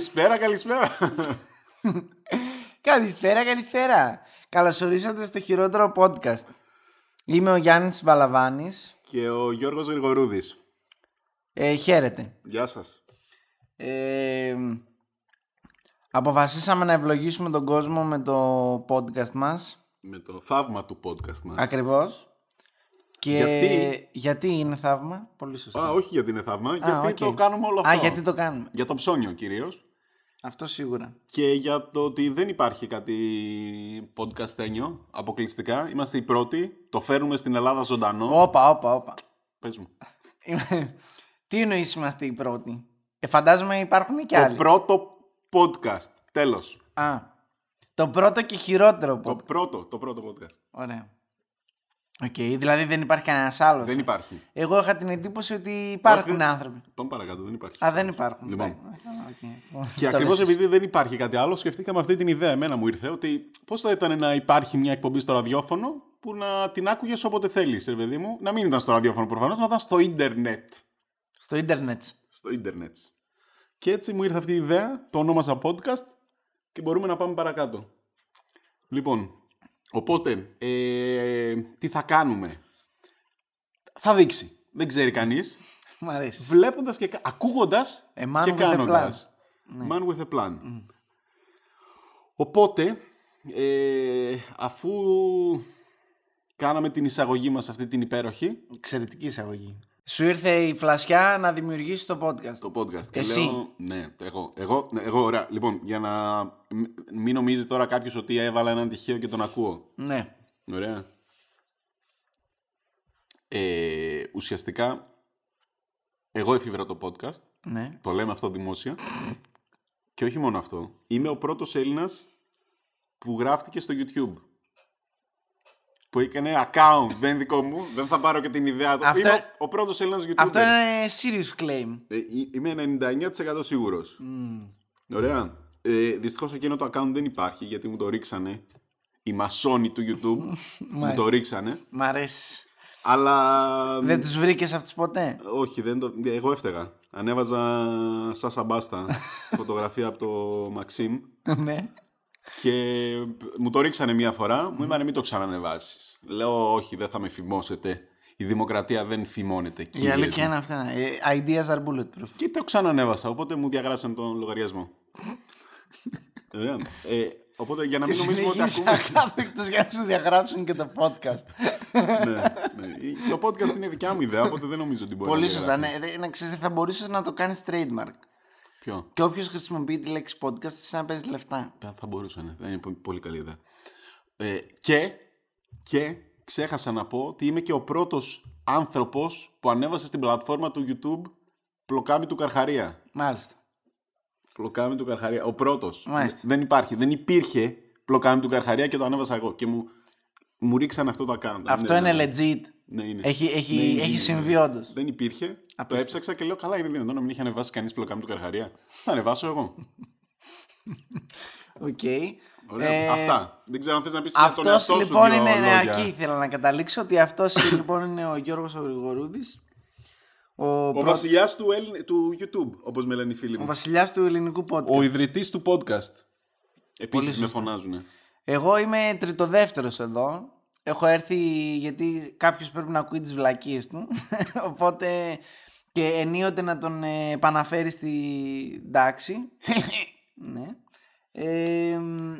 Καλησπέρα, καλησπέρα. καλησπέρα, καλησπέρα. Καλώς ορίσατε στο χειρότερο podcast. Είμαι ο Γιάννης Βαλαβάνης. Και ο Γιώργος Γρηγορούδης. Ε, χαίρετε. Γεια σας. Ε, αποφασίσαμε να ευλογήσουμε τον κόσμο με το podcast μας. Με το θαύμα του podcast μας. Ακριβώς. Και Γιατί; γιατί είναι θαύμα, πολύ σωστά. Α, όχι γιατί είναι θαύμα, γιατί οκ. το κάνουμε όλο αυτό. Α, γιατί το κάνουμε. Για το ψώνιο κυρίως. Αυτό σίγουρα. Και για το ότι δεν υπάρχει κάτι podcast αποκλειστικά. Είμαστε οι πρώτοι. Το φέρνουμε στην Ελλάδα ζωντανό. Όπα, όπα, όπα. Πες μου. Είμαι- Τι εννοείς είμαστε οι πρώτοι; Ε, φαντάζομαι υπάρχουν και Το άλλοι. πρώτο podcast. Τέλος. Α, το πρώτο και χειρότερο Το podcast. πρώτο, το πρώτο podcast. Ωραία. Οκ, δηλαδή δεν υπάρχει κανένας άλλος. Δεν υπάρχει. Εγώ είχα την εντύπωση ότι υπάρχουν Όχι. άνθρωποι. Πάμε παρακάτω, δεν υπάρχει. Α, δεν υπάρχουν. Λοιπόν. Εντάξει, οκ. Και Το ακριβώς λες επειδή δεν υπάρχει κάτι άλλο, σκεφτήκαμε αυτή την ιδέα. Εμένα μου ήρθε ότι πώς θα ήταν να υπάρχει μια εκπομπή στο ραδιόφωνο που να την άκουγες όποτε θέλεις, ρε παιδί μου. Να μην ήταν στο ραδιόφωνο προφανώς, να ήταν στο ίντερνετ. Στο ίντερνετ. Στο ίντερνετ. Και έτσι μου ήρθε αυτή η ιδέα, το ονόμασα podcast και μπορούμε να πάμε παρακάτω. Λοιπόν, οπότε, ε, τι θα κάνουμε; Θα δείξει. Δεν ξέρει κανείς. Μ' αρέσει. Βλέποντας και κα- ακούγοντας A man και with a κάνοντας. Man with a plan. Οπότε, ε, αφού κάναμε την εισαγωγή μας αυτή την υπέροχη, Εξαιρετική εισαγωγή. Σου ήρθε η φλασιά να δημιουργήσεις το podcast. το podcast. Και Εσύ. Λέω, ναι, εγώ, εγώ, ναι, εγώ, ωραία. Λοιπόν, για να μ- μην νομίζεις τώρα κάποιος ότι έβαλα έναν τυχαίο και τον ακούω. Ναι. Ωραία. Ε, ουσιαστικά, εγώ εφήβρα το podcast. Ναι. Το λέμε αυτό δημόσια. Και όχι μόνο αυτό. Είμαι ο πρώτος Έλληνας που γράφτηκε στο YouTube. Που έκανε account, δεν είναι δικό μου. Δεν θα πάρω και την ιδέα του. Αυτό- Είμαι ο, ο πρώτος Έλληνας YouTuber. Αυτό είναι serious claim. Ε, εί- είμαι 99% σίγουρος. Ωραία. Ε, δυστυχώς εκείνο το account δεν υπάρχει γιατί μου το ρίξανε. Οι μασόνοι του YouTube μου το ρίξανε. Μ' αρέσει. Αλλά... Δεν τους βρήκες αυτούς ποτέ; Όχι, δεν το... εγώ έφταιγα. Ανέβαζα Σάσα Μπάστα φωτογραφία από το Μαξίμ ναι. Και μου το ρίξανε μία φορά. Μου είπανε μην το ξανανεβάσεις. Λέω όχι, δεν θα με φημώσετε. Η δημοκρατία δεν φημώνεται. Η κύριες αλήθεια μου». είναι αυτά. Ε, ideas are bulletproof. Και το ξανανέβασα, οπότε μου διαγράψαν τον λογαριασμό. Ωραία. Ε, οπότε για να μην νομίζουμε ότι Συνεχίζει ακούμε... ακάθεκτος για να σου διαγράψουν και το podcast. ναι, ναι. Το podcast είναι δικιά μου ιδέα, οπότε δεν νομίζω ότι μπορεί Πολύ να σωστά. διαγράψεις. Ναι, Δε- να ξέρεις, θα μπορούσες να το κάνεις trademark. Ποιο; Και όποιος χρησιμοποιεί τη λέξη podcast, σαν να παίζεις λεφτά. Θα, θα μπορούσε, ναι. Δεν είναι πο- πολύ καλή ιδέα. Ε, και, και ξέχασα να πω ότι είμαι και ο πρώτος άνθρωπος που ανέβασε στην πλατφόρμα του YouTube πλοκάμι του Καρχαρία. Μάλιστα. Πλοκάμι του Καρχαρία. Ο πρώτος. Μάλιστα. Δεν υπάρχει. Δεν υπήρχε πλοκάμι του Καρχαρία και το ανέβασα εγώ. Και μου, μου ρίξαν αυτό το account. Αυτό Ναι, είναι ναι. legit. Ναι, είναι. Έχει, έχει, Ναι, είναι, έχει είναι. συμβεί όντως. Δεν υπήρχε. Το Απίστευτο. έψαξα και λέω καλά είναι δυνατόν να μην είχε ανεβάσει κανείς πλοκάμι του Καρχαρία. Θα ανεβάσω εγώ. Οκ. Ωραία. Ε, Αυτά. Δεν ξέρω αν θες να πεις για τον Αυτός εαυτό σου λοιπόν δύο είναι. Ναι, λόγια. εκεί ήθελα να καταλήξω ότι αυτός λοιπόν είναι ο Γιώργος ο Γρηγορούδης. Ο, Ο πρώτ- βασιλιάς του, Έλλην- του YouTube, όπως με λένε οι φίλοι ο μου. βασιλιάς του ελληνικού podcast. Ο ιδρυτής του podcast. Επίσης με σωστά. φωνάζουνε. Εγώ είμαι τριτοδεύτερος εδώ. Έχω έρθει γιατί κάποιος πρέπει να ακούει τις βλακίες του. Οπότε και ενίοτε να τον ε, επαναφέρει στη τάξη. ναι. Ε, μ,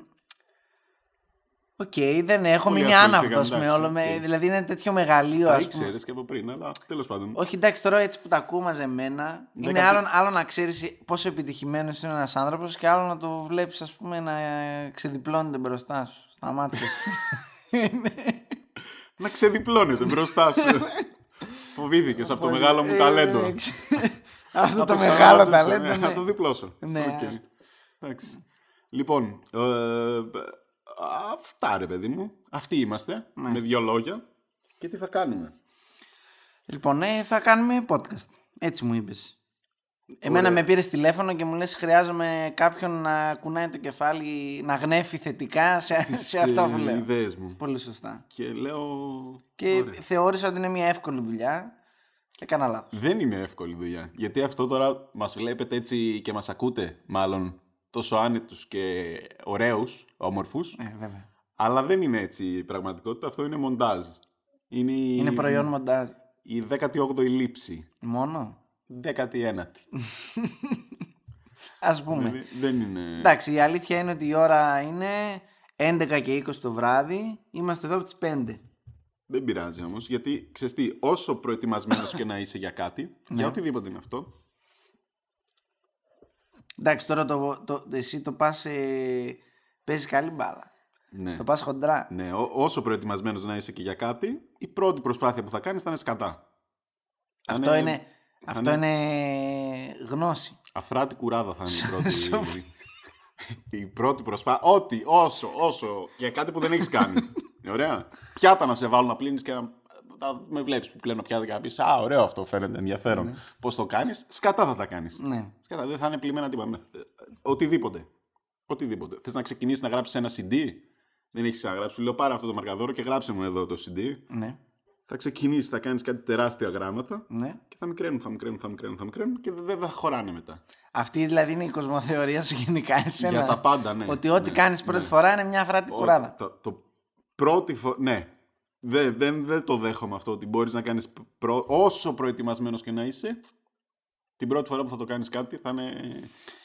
Οκ, δεν έχω Πολύ μείνει ασχοληθήκαμε, άναυδος με εντάξει, όλο. Με, οκ. δηλαδή είναι τέτοιο μεγαλείο, Τα ας πούμε. ήξερες και από πριν, αλλά τέλος πάντων. Όχι, εντάξει, τώρα έτσι που τα ακούω μαζεμένα, Δεν είναι κάποιο- άλλο, άλλο να ξέρεις πόσο επιτυχημένος είναι ένας άνθρωπος και άλλο να το βλέπεις, ας πούμε, να ε, ξεδιπλώνεται μπροστά σου, στα μάτια σου. Να ξεδιπλώνεται μπροστά σου. Φοβήθηκες από το μεγάλο μου Ε, ταλέντο. ε, ξε- Αυτό Θα το ξαναβάσω, μεγάλο ξανά- ταλέντο. Να ναι. το διπλώσω. Ναι, Οκ. άστα. Εντάξει. Λοιπόν, ε, αυτά ρε παιδί μου. Αυτοί είμαστε, με δύο λόγια. Και τι θα κάνουμε; Λοιπόν, ε, θα κάνουμε podcast. Έτσι μου είπες. Εμένα με πήρες τηλέφωνο και μου λες χρειάζομαι κάποιον να κουνάει το κεφάλι, να γνέφει θετικά σε, σε αυτά που ε, λέω. ιδέες μου. Πολύ σωστά. Και λέω... Και ωραία. θεώρησα ότι είναι μια εύκολη δουλειά. Έκανα λάθος. Δεν είναι εύκολη δουλειά. Γιατί αυτό τώρα μας βλέπετε έτσι και μας ακούτε, μάλλον τόσο άνετους και ωραίους, όμορφους. Ναι, βέβαια. Αλλά δεν είναι έτσι η πραγματικότητα. Αυτό είναι μοντάζ. Είναι, η- Είναι προϊόν μοντάζ. η 18η λήψη. Μόνο; 19η. Α πούμε. Δηλαδή, δεν είναι. Εντάξει, η αλήθεια είναι ότι η ώρα είναι 11 και 20 το βράδυ. Είμαστε εδώ από τις 5. Δεν πειράζει όμως, γιατί ξέρεις τι, όσο προετοιμασμένος και να είσαι για κάτι, Ναι. για οτιδήποτε είναι αυτό, Εντάξει, τώρα το, το, εσύ το πας. Ε, Παίζεις καλή μπάλα. ναι. Το πας χοντρά. ναι, ό- όσο προετοιμασμένος να είσαι και για κάτι, η πρώτη προσπάθεια που θα κάνεις θα είναι σκατά. Θα Αυτό είναι, θα αυτό είναι γνώση. Αφράτη κουράδα θα είναι η πρώτη. Σοφ- η πρώτη προσπάθεια. Ό,τι, όσο, όσο. Για κάτι που δεν έχεις κάνει. Ωραία. Πιάτα να σε βάλουν να πλύνεις και να. να με βλέπεις που πλένω πιάτα και να πεις Α, ωραίο αυτό φαίνεται ενδιαφέρον. Πώς το κάνεις, σκατά θα τα κάνεις. Ναι. Σκατά, δεν θα είναι πλημμένα τίποτα. Με- ε, Οτιδήποτε. Οτιδήποτε. Θες να ξεκινήσεις να γράψεις ένα CD. Δεν έχεις ξαναγράψει. Σου λέω πάρε αυτό το μαρκαδόρο και γράψε μου εδώ το CD. Ναι. Θα ξεκινήσεις, θα κάνεις κάτι τεράστια γράμματα ναι. και θα μικραίνουν, θα μικραίνουν, θα μικραίνουν, θα μικραίνουν και δεν θα χωράνε μετά. Αυτή δηλαδή είναι η κοσμοθεωρία σου γενικά εσένα. Για τα πάντα, ναι. Ότι ό,τι Ναι, κάνεις πρώτη ναι. φορά είναι μια φράτη Ο- κουράδα. Το, το πρώτη φορά. Ναι. Δεν, δεν, δεν το δέχομαι αυτό ότι μπορείς να κάνεις όσο προετοιμασμένος και να είσαι. Την πρώτη φορά που θα το κάνεις κάτι θα είναι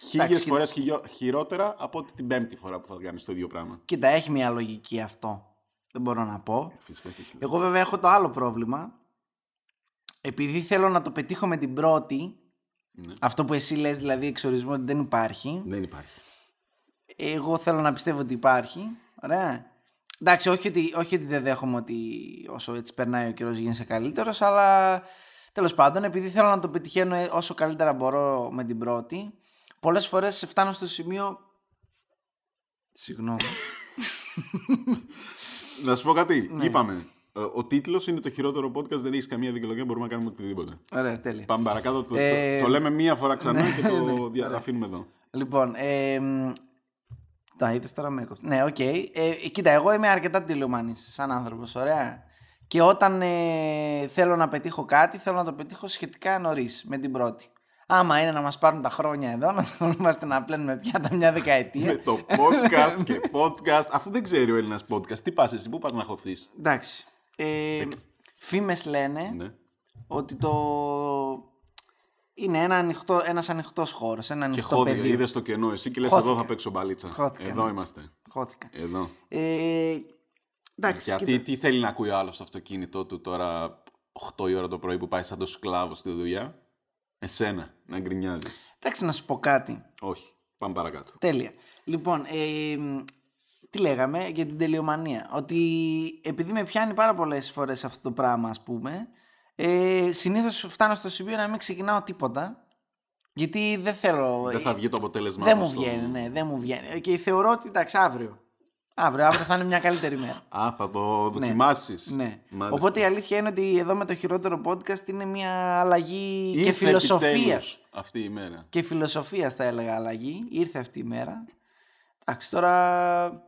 χίλιες κοίτα. φορές χειρότερα από ότι την πέμπτη φορά που θα κάνεις το ίδιο πράγμα. Κοίτα, έχει μια λογική αυτό. Δεν μπορώ να πω. Φυσικά και έχει. Εγώ βέβαια έχω το άλλο πρόβλημα. Επειδή θέλω να το πετύχω με την πρώτη, Ναι. αυτό που εσύ λες δηλαδή εξορισμό ότι δεν υπάρχει, Δεν υπάρχει. εγώ θέλω να πιστεύω ότι υπάρχει. Ωραία. Εντάξει, όχι ότι, όχι ότι δεν δέχομαι ότι όσο έτσι περνάει ο καιρός γίνεσαι καλύτερος, αλλά τέλος πάντων, επειδή θέλω να το πετυχαίνω ε, όσο καλύτερα μπορώ με την πρώτη, πολλές φορές φτάνω στο σημείο. Συγγνώμη. Να σου πω κάτι. Ναι. Είπαμε. ε, Ο τίτλος είναι το χειρότερο podcast. Δεν έχεις καμία δικαιολογία. Μπορούμε να κάνουμε οτιδήποτε. Ωραία, τέλεια. Πάμε παρακάτω. Το, το- Ε, το, λέμε μία φορά ξανά ναι, και το ναι, δια- ωραία. αφήνουμε εδώ. Λοιπόν, ε, μ, τα είδες τώρα με έκοψες. Ναι, οκ. Ε, κοίτα, εγώ είμαι αρκετά τηλεομανής σαν άνθρωπος, ωραία. Και όταν ε, θέλω να πετύχω κάτι, θέλω να το πετύχω σχετικά νωρίς με την πρώτη. Άμα είναι να μας πάρουν τα χρόνια εδώ, να ασχολούμαστε να πλένουμε πιάτα μια δεκαετία. με το podcast και podcast. Αφού δεν ξέρει ο Έλληνας podcast, τι πας εσύ, πού πας να χωθείς; Εντάξει. Ε, φήμες λένε Ναι. ότι το είναι ένα ανοιχτό, ένας ανοιχτός χώρος, ένα Και ανοιχτό χώδια, πεδίο. είδες το κενό εσύ και λες: Χώθηκα. Εδώ θα παίξω μπαλίτσα. Χώθηκα, εδώ ναι. είμαστε. Χώθηκα. Εδώ. Ε, εντάξει, Γιατί κοίτα. τι θέλει να ακούει ο άλλος στο αυτοκίνητό του τώρα 8 η ώρα το πρωί που πάει σαν το σκλάβος στη δουλειά; Εσένα να γκρινιάζεις. εντάξει, να σου πω κάτι. Όχι. Πάμε παρακάτω. Τέλεια. Λοιπόν, ε, μ, τι λέγαμε για την τελειομανία; Ότι επειδή με πιάνει πάρα πολλές φορές αυτό το πράγμα, ας πούμε, ε, συνήθως φτάνω στο σημείο να μην ξεκινάω τίποτα. Γιατί δεν θέλω. Δεν θα βγει το αποτέλεσμα. Δεν μου όπως το- βγαίνει, ναι, δεν μου βγαίνει. Και θεωρώ ότι εντάξει, αύριο. Αύριο, αύριο θα είναι μια καλύτερη μέρα. Α, θα το δοκιμάσεις. Ναι. Οπότε η αλήθεια είναι ότι εδώ με το χειρότερο podcast είναι μια αλλαγή και φιλοσοφία. Αυτή η μέρα. Και φιλοσοφία θα έλεγα αλλαγή. Ήρθε αυτή η μέρα. Εντάξει, τώρα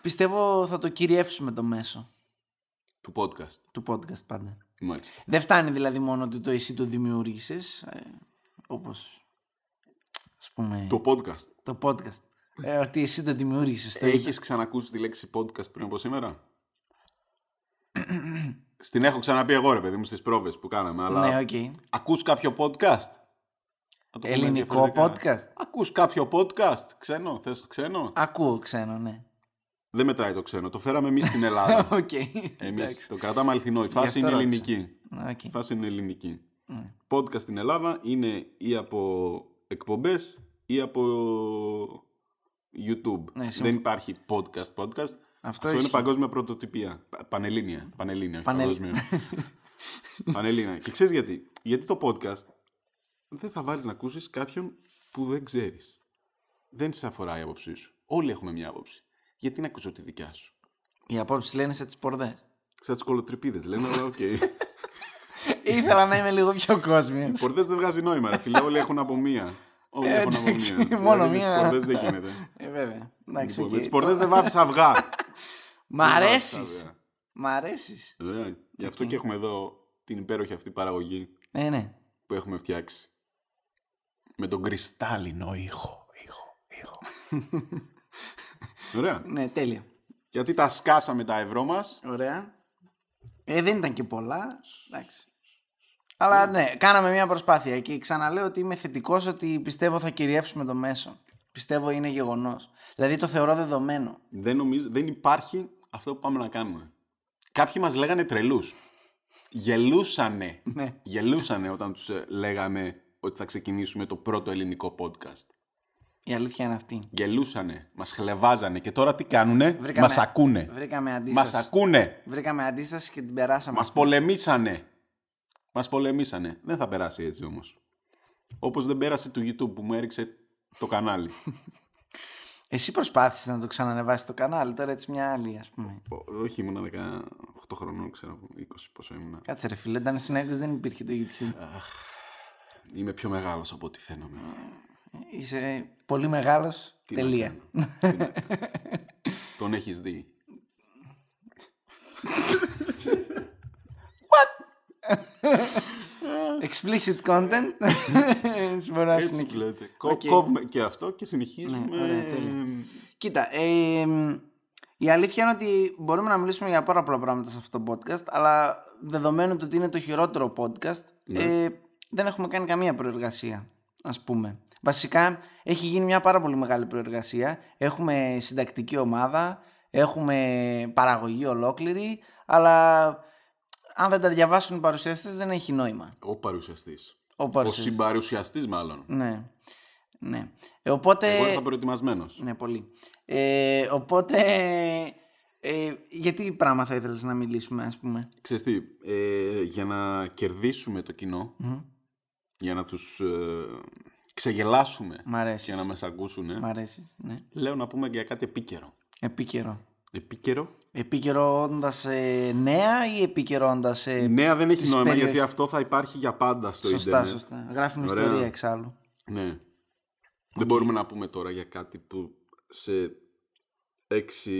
πιστεύω θα το κυριεύσουμε το μέσο Του podcast. του podcast πάντα. Μάλιστα. Δεν φτάνει δηλαδή μόνο ότι το εσύ το δημιούργησες, ε, όπως ας πούμε Το podcast. το podcast. Ε, ότι εσύ το δημιούργησες. Το Έχεις ξανακούσει τη λέξη podcast πριν από σήμερα; Στην έχω ξαναπεί εγώ, ρε παιδί μου, στις πρόβες που κάναμε. Αλλά Ναι, οκ. ακούς κάποιο podcast; Να το πούμε Ελληνικό διαφορετικά. podcast; Ακούς κάποιο podcast; Ξένο, θες ξένο; Ακούω ξένο, ναι. Δεν μετράει το ξένο. Το φέραμε εμείς στην Ελλάδα. Οκ. Εμείς Εντάξει. το κρατάμε αληθινό. Η φάση αυτό είναι ρώτησα. ελληνική. Οκ. Η φάση είναι ελληνική. Ναι. Podcast στην Ελλάδα είναι ή από εκπομπές ή από YouTube. Ναι, συμφ- Δεν υπάρχει podcast podcast. Αυτό, είναι ισχύει. παγκόσμια πρωτοτυπία. Πα- Πανελλήνια. Πανελλήνια, όχι Πανελ- παγκόσμια. Πανελλήνια. Και ξέρεις γιατί; Γιατί το podcast δεν θα βάλεις να ακούσεις κάποιον που δεν ξέρεις. Δεν σε αφορά η άποψή σου. Όλοι έχουμε μια άποψη. Γιατί να ακούσω τη δικιά σου; Οι απόψεις λένε σαν τις πορδές. Σαν τις κολοτρυπίδες λένε, αλλά οκ. Ήθελα να είμαι λίγο πιο κόσμιος. Πορδές δεν βγάζει νόημα, ρε φίλε. Όλοι έχουν από μία. Όλοι Ε, έχουν από εντάξει, μία. μόνο Δηλαδή, με μία. τις πορδές δεν γίνεται. Ε, βέβαια. Εντάξει, Λοιπόν, οκ. με τις πορδές δεν βάφεις αυγά. Μ' Δεν βάφεις αρέσεις. αυγά. Μ' αρέσεις. Ωραία. Γι' αυτό και έχουμε εδώ την υπέροχη αυτή παραγωγή Ε, ναι. που έχουμε φτιάξει. Με τον κρυστάλλινο ήχο. ήχο, ήχο. Ωραία. Ναι, τέλεια. Γιατί τα σκάσαμε τα ευρώ μας. Ωραία. Ε, δεν ήταν και πολλά. Εντάξει. Αλλά ναι, κάναμε μια προσπάθεια και ξαναλέω ότι είμαι θετικός ότι πιστεύω θα κυριεύσουμε το μέσο. Πιστεύω είναι γεγονός. Δηλαδή το θεωρώ δεδομένο. Δεν, νομίζω, δεν υπάρχει αυτό που πάμε να κάνουμε. Κάποιοι μας λέγανε τρελούς. Γελούσανε. Ναι. Γελούσανε όταν τους ε, λέγαμε ότι θα ξεκινήσουμε το πρώτο ελληνικό podcast. Η αλήθεια είναι αυτή. Γελούσανε, μας χλεβάζανε και τώρα τι κάνουνε, Βρήκαμε- μας ακούνε. Βρήκαμε Μας αντίσταση. ακούνε, Βρήκαμε αντίσταση και την περάσαμε. μας πολεμήσανε. Μας πολεμήσανε. Δεν θα περάσει έτσι όμως. Όπως δεν πέρασε το YouTube που μου έριξε το κανάλι. Εσύ προσπάθησες να το ξανανεβάσεις το κανάλι, τώρα έτσι μια άλλη, ας πούμε. Ω- Όχι, ήμουνα 18 χρονών, ξέρω, 20 πόσο ήμουνα. Κάτσε ρε φίλε, ήταν στην 20 δεν υπήρχε το YouTube. Είμαι πιο μεγάλος από ό,τι φαίνομαι. Είσαι πολύ μεγάλος. Τι να Τελεία. κάνω. Τι να κάνω. Τον έχεις δει. Explicit content. Έτσι μπορώ να Έτσι συνεχίσω. λέτε. Κο- Οκ. Κόβουμε και αυτό και συνεχίζουμε. Ναι, ωραία, τέλεια. Κοίτα, ε, μ, η αλήθεια είναι ότι μπορούμε να μιλήσουμε για πάρα πολλά πράγματα σε αυτό το podcast, αλλά δεδομένου του ότι είναι το χειρότερο podcast, Ναι. ε, δεν έχουμε κάνει καμία προεργασία, ας πούμε. Βασικά, έχει γίνει μια πάρα πολύ μεγάλη προεργασία. Έχουμε συντακτική ομάδα, έχουμε παραγωγή ολόκληρη, αλλά αν δεν τα διαβάσουν οι παρουσιαστές δεν έχει νόημα. Ο παρουσιαστής. Ο Ο παρουσιαστής. συμπαρουσιαστής μάλλον. Ναι. ναι. Ε, οπότε... Εγώ ήρθα προετοιμασμένος. Ναι, πολύ. Ε, οπότε, ε, γιατί πράγμα θα ήθελες να μιλήσουμε, ας πούμε; Ξέρεις τι, ε, για να κερδίσουμε το κοινό, Μμμ. για να τους ε, ξεγελάσουμε Μ' αρέσεις. και να μας ακούσουν, Μ' αρέσεις. Ναι. λέω να πούμε για κάτι επίκαιρο. Επίκαιρο. Επίκαιρο. Επικαιρώντας ε, νέα ή επικαιρώντας ε, Η νέα δεν έχει της νόημα περιοχής. γιατί αυτό θα υπάρχει για πάντα στο Σωστά, ίντερνετ. σωστά. Γράφουμε Ωραία. ιστορία εξάλλου. Ναι. Δεν μπορούμε να πούμε τώρα για κάτι που σε έξι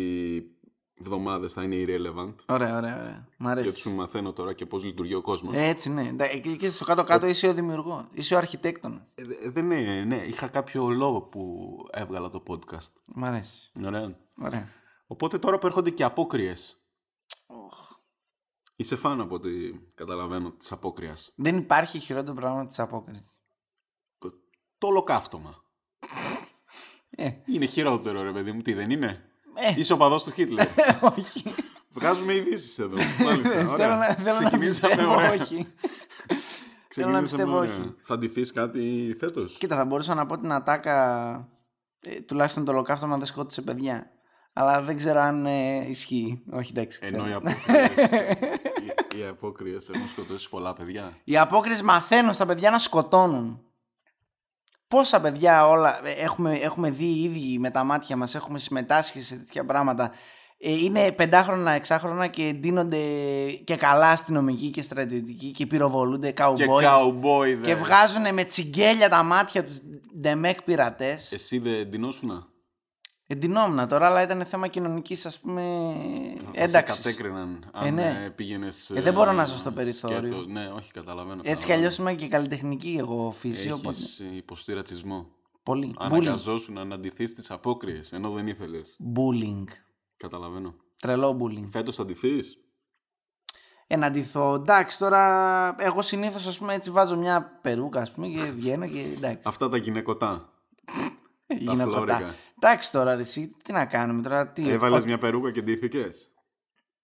εβδομάδες θα είναι irrelevant. Ωραία, ωραία, ωραία. Μ' Και αρέσει. σου μαθαίνω τώρα και πώς λειτουργεί ο κόσμος. Ε, Έτσι, ναι. Εντά- Και και στο κάτω-κάτω είσαι ο δημιουργός. Είσαι ο αρχιτέκτονας. Ε, δε- δεν είναι, ναι. Είχα κάποιο λόγο που έβγαλα το podcast. Μ' αρέσει. Ωραία. Ωραία. Οπότε τώρα που έρχονται και απόκριες. Είσαι φαν από ό,τι καταλαβαίνω της απόκριας. Δεν υπάρχει χειρότερο πράγμα της απόκρισης. Το ολοκαύτωμα. Ε, Είναι χειρότερο ρε παιδί μου, τι δεν είναι; Ε. Είσαι ο παδός του Χίτλερ. όχι. Βγάζουμε ειδήσεις εδώ. Μάλιστα, Θέλω ωραία. να, θέλω να Ξεκινήσαμε πιστεύω, ωραία. όχι. Ξεκινήσαμε να πιστεύω ωραία. όχι. Θα ντυθείς κάτι φέτος; Κοίτα, θα μπορούσα να πω την ατάκα. Ε, τουλάχιστον το ολοκαύτωμα δεν σκότωσε παιδιά. Αλλά δεν ξέρω αν ε, ισχύει. Όχι, εντάξει. ξέρω. Ενώ οι απόκριες, οι, οι απόκριες έχουν σκοτώσει πολλά παιδιά. Οι απόκριες μαθαίνουν στα παιδιά να σκοτώνουν. Πόσα παιδιά όλα ε, έχουμε, έχουμε δει ήδη με τα μάτια μας, έχουμε συμμετάσχει σε τέτοια πράγματα. Ε, είναι πεντάχρονα, εξάχρονα και ντύνονται και καλά αστυνομικοί και στρατιωτικοί και πυροβολούνται Και καουμπόιδες. καουμπόιδε. Και βγάζουν με τσιγκέλια τα μάτια τους ντεμεκ πειρατές. Εσύ δεν ντυνόσουνα; Εντυνόμουν τώρα, αλλά ήταν θέμα κοινωνικής ας πούμε Θα σε ένταξης. κατέκριναν αν Ε, ναι. ε, πήγαινες... Ε, δεν μπορώ να ζω στο περιθώριο. σκέτο. Ναι, όχι, καταλαβαίνω. Έτσι κι αλλιώς είμαι και καλλιτεχνική εγώ φύση, Έχεις οπότε υποστεί ρατσισμό. πολύ. Bullying. Αναγκαζόσουν να αντιθείς τις απόκριες, ενώ δεν ήθελες. Bullying. Καταλαβαίνω. Τρελό bullying. Φέτος θα αντιθείς; Εναντιθώ. Εντάξει, τώρα εγώ συνήθως ας πούμε έτσι βάζω μια περούκα ας πούμε και βγαίνω και εντάξει. Αυτά τα γυναικωτά. Γίνω φλόρικα. Κοντά. Εντάξει τώρα ρε, εσύ, τι να κάνουμε τώρα. Τι, Έβαλες ο- μια περούκα και ντύθηκες;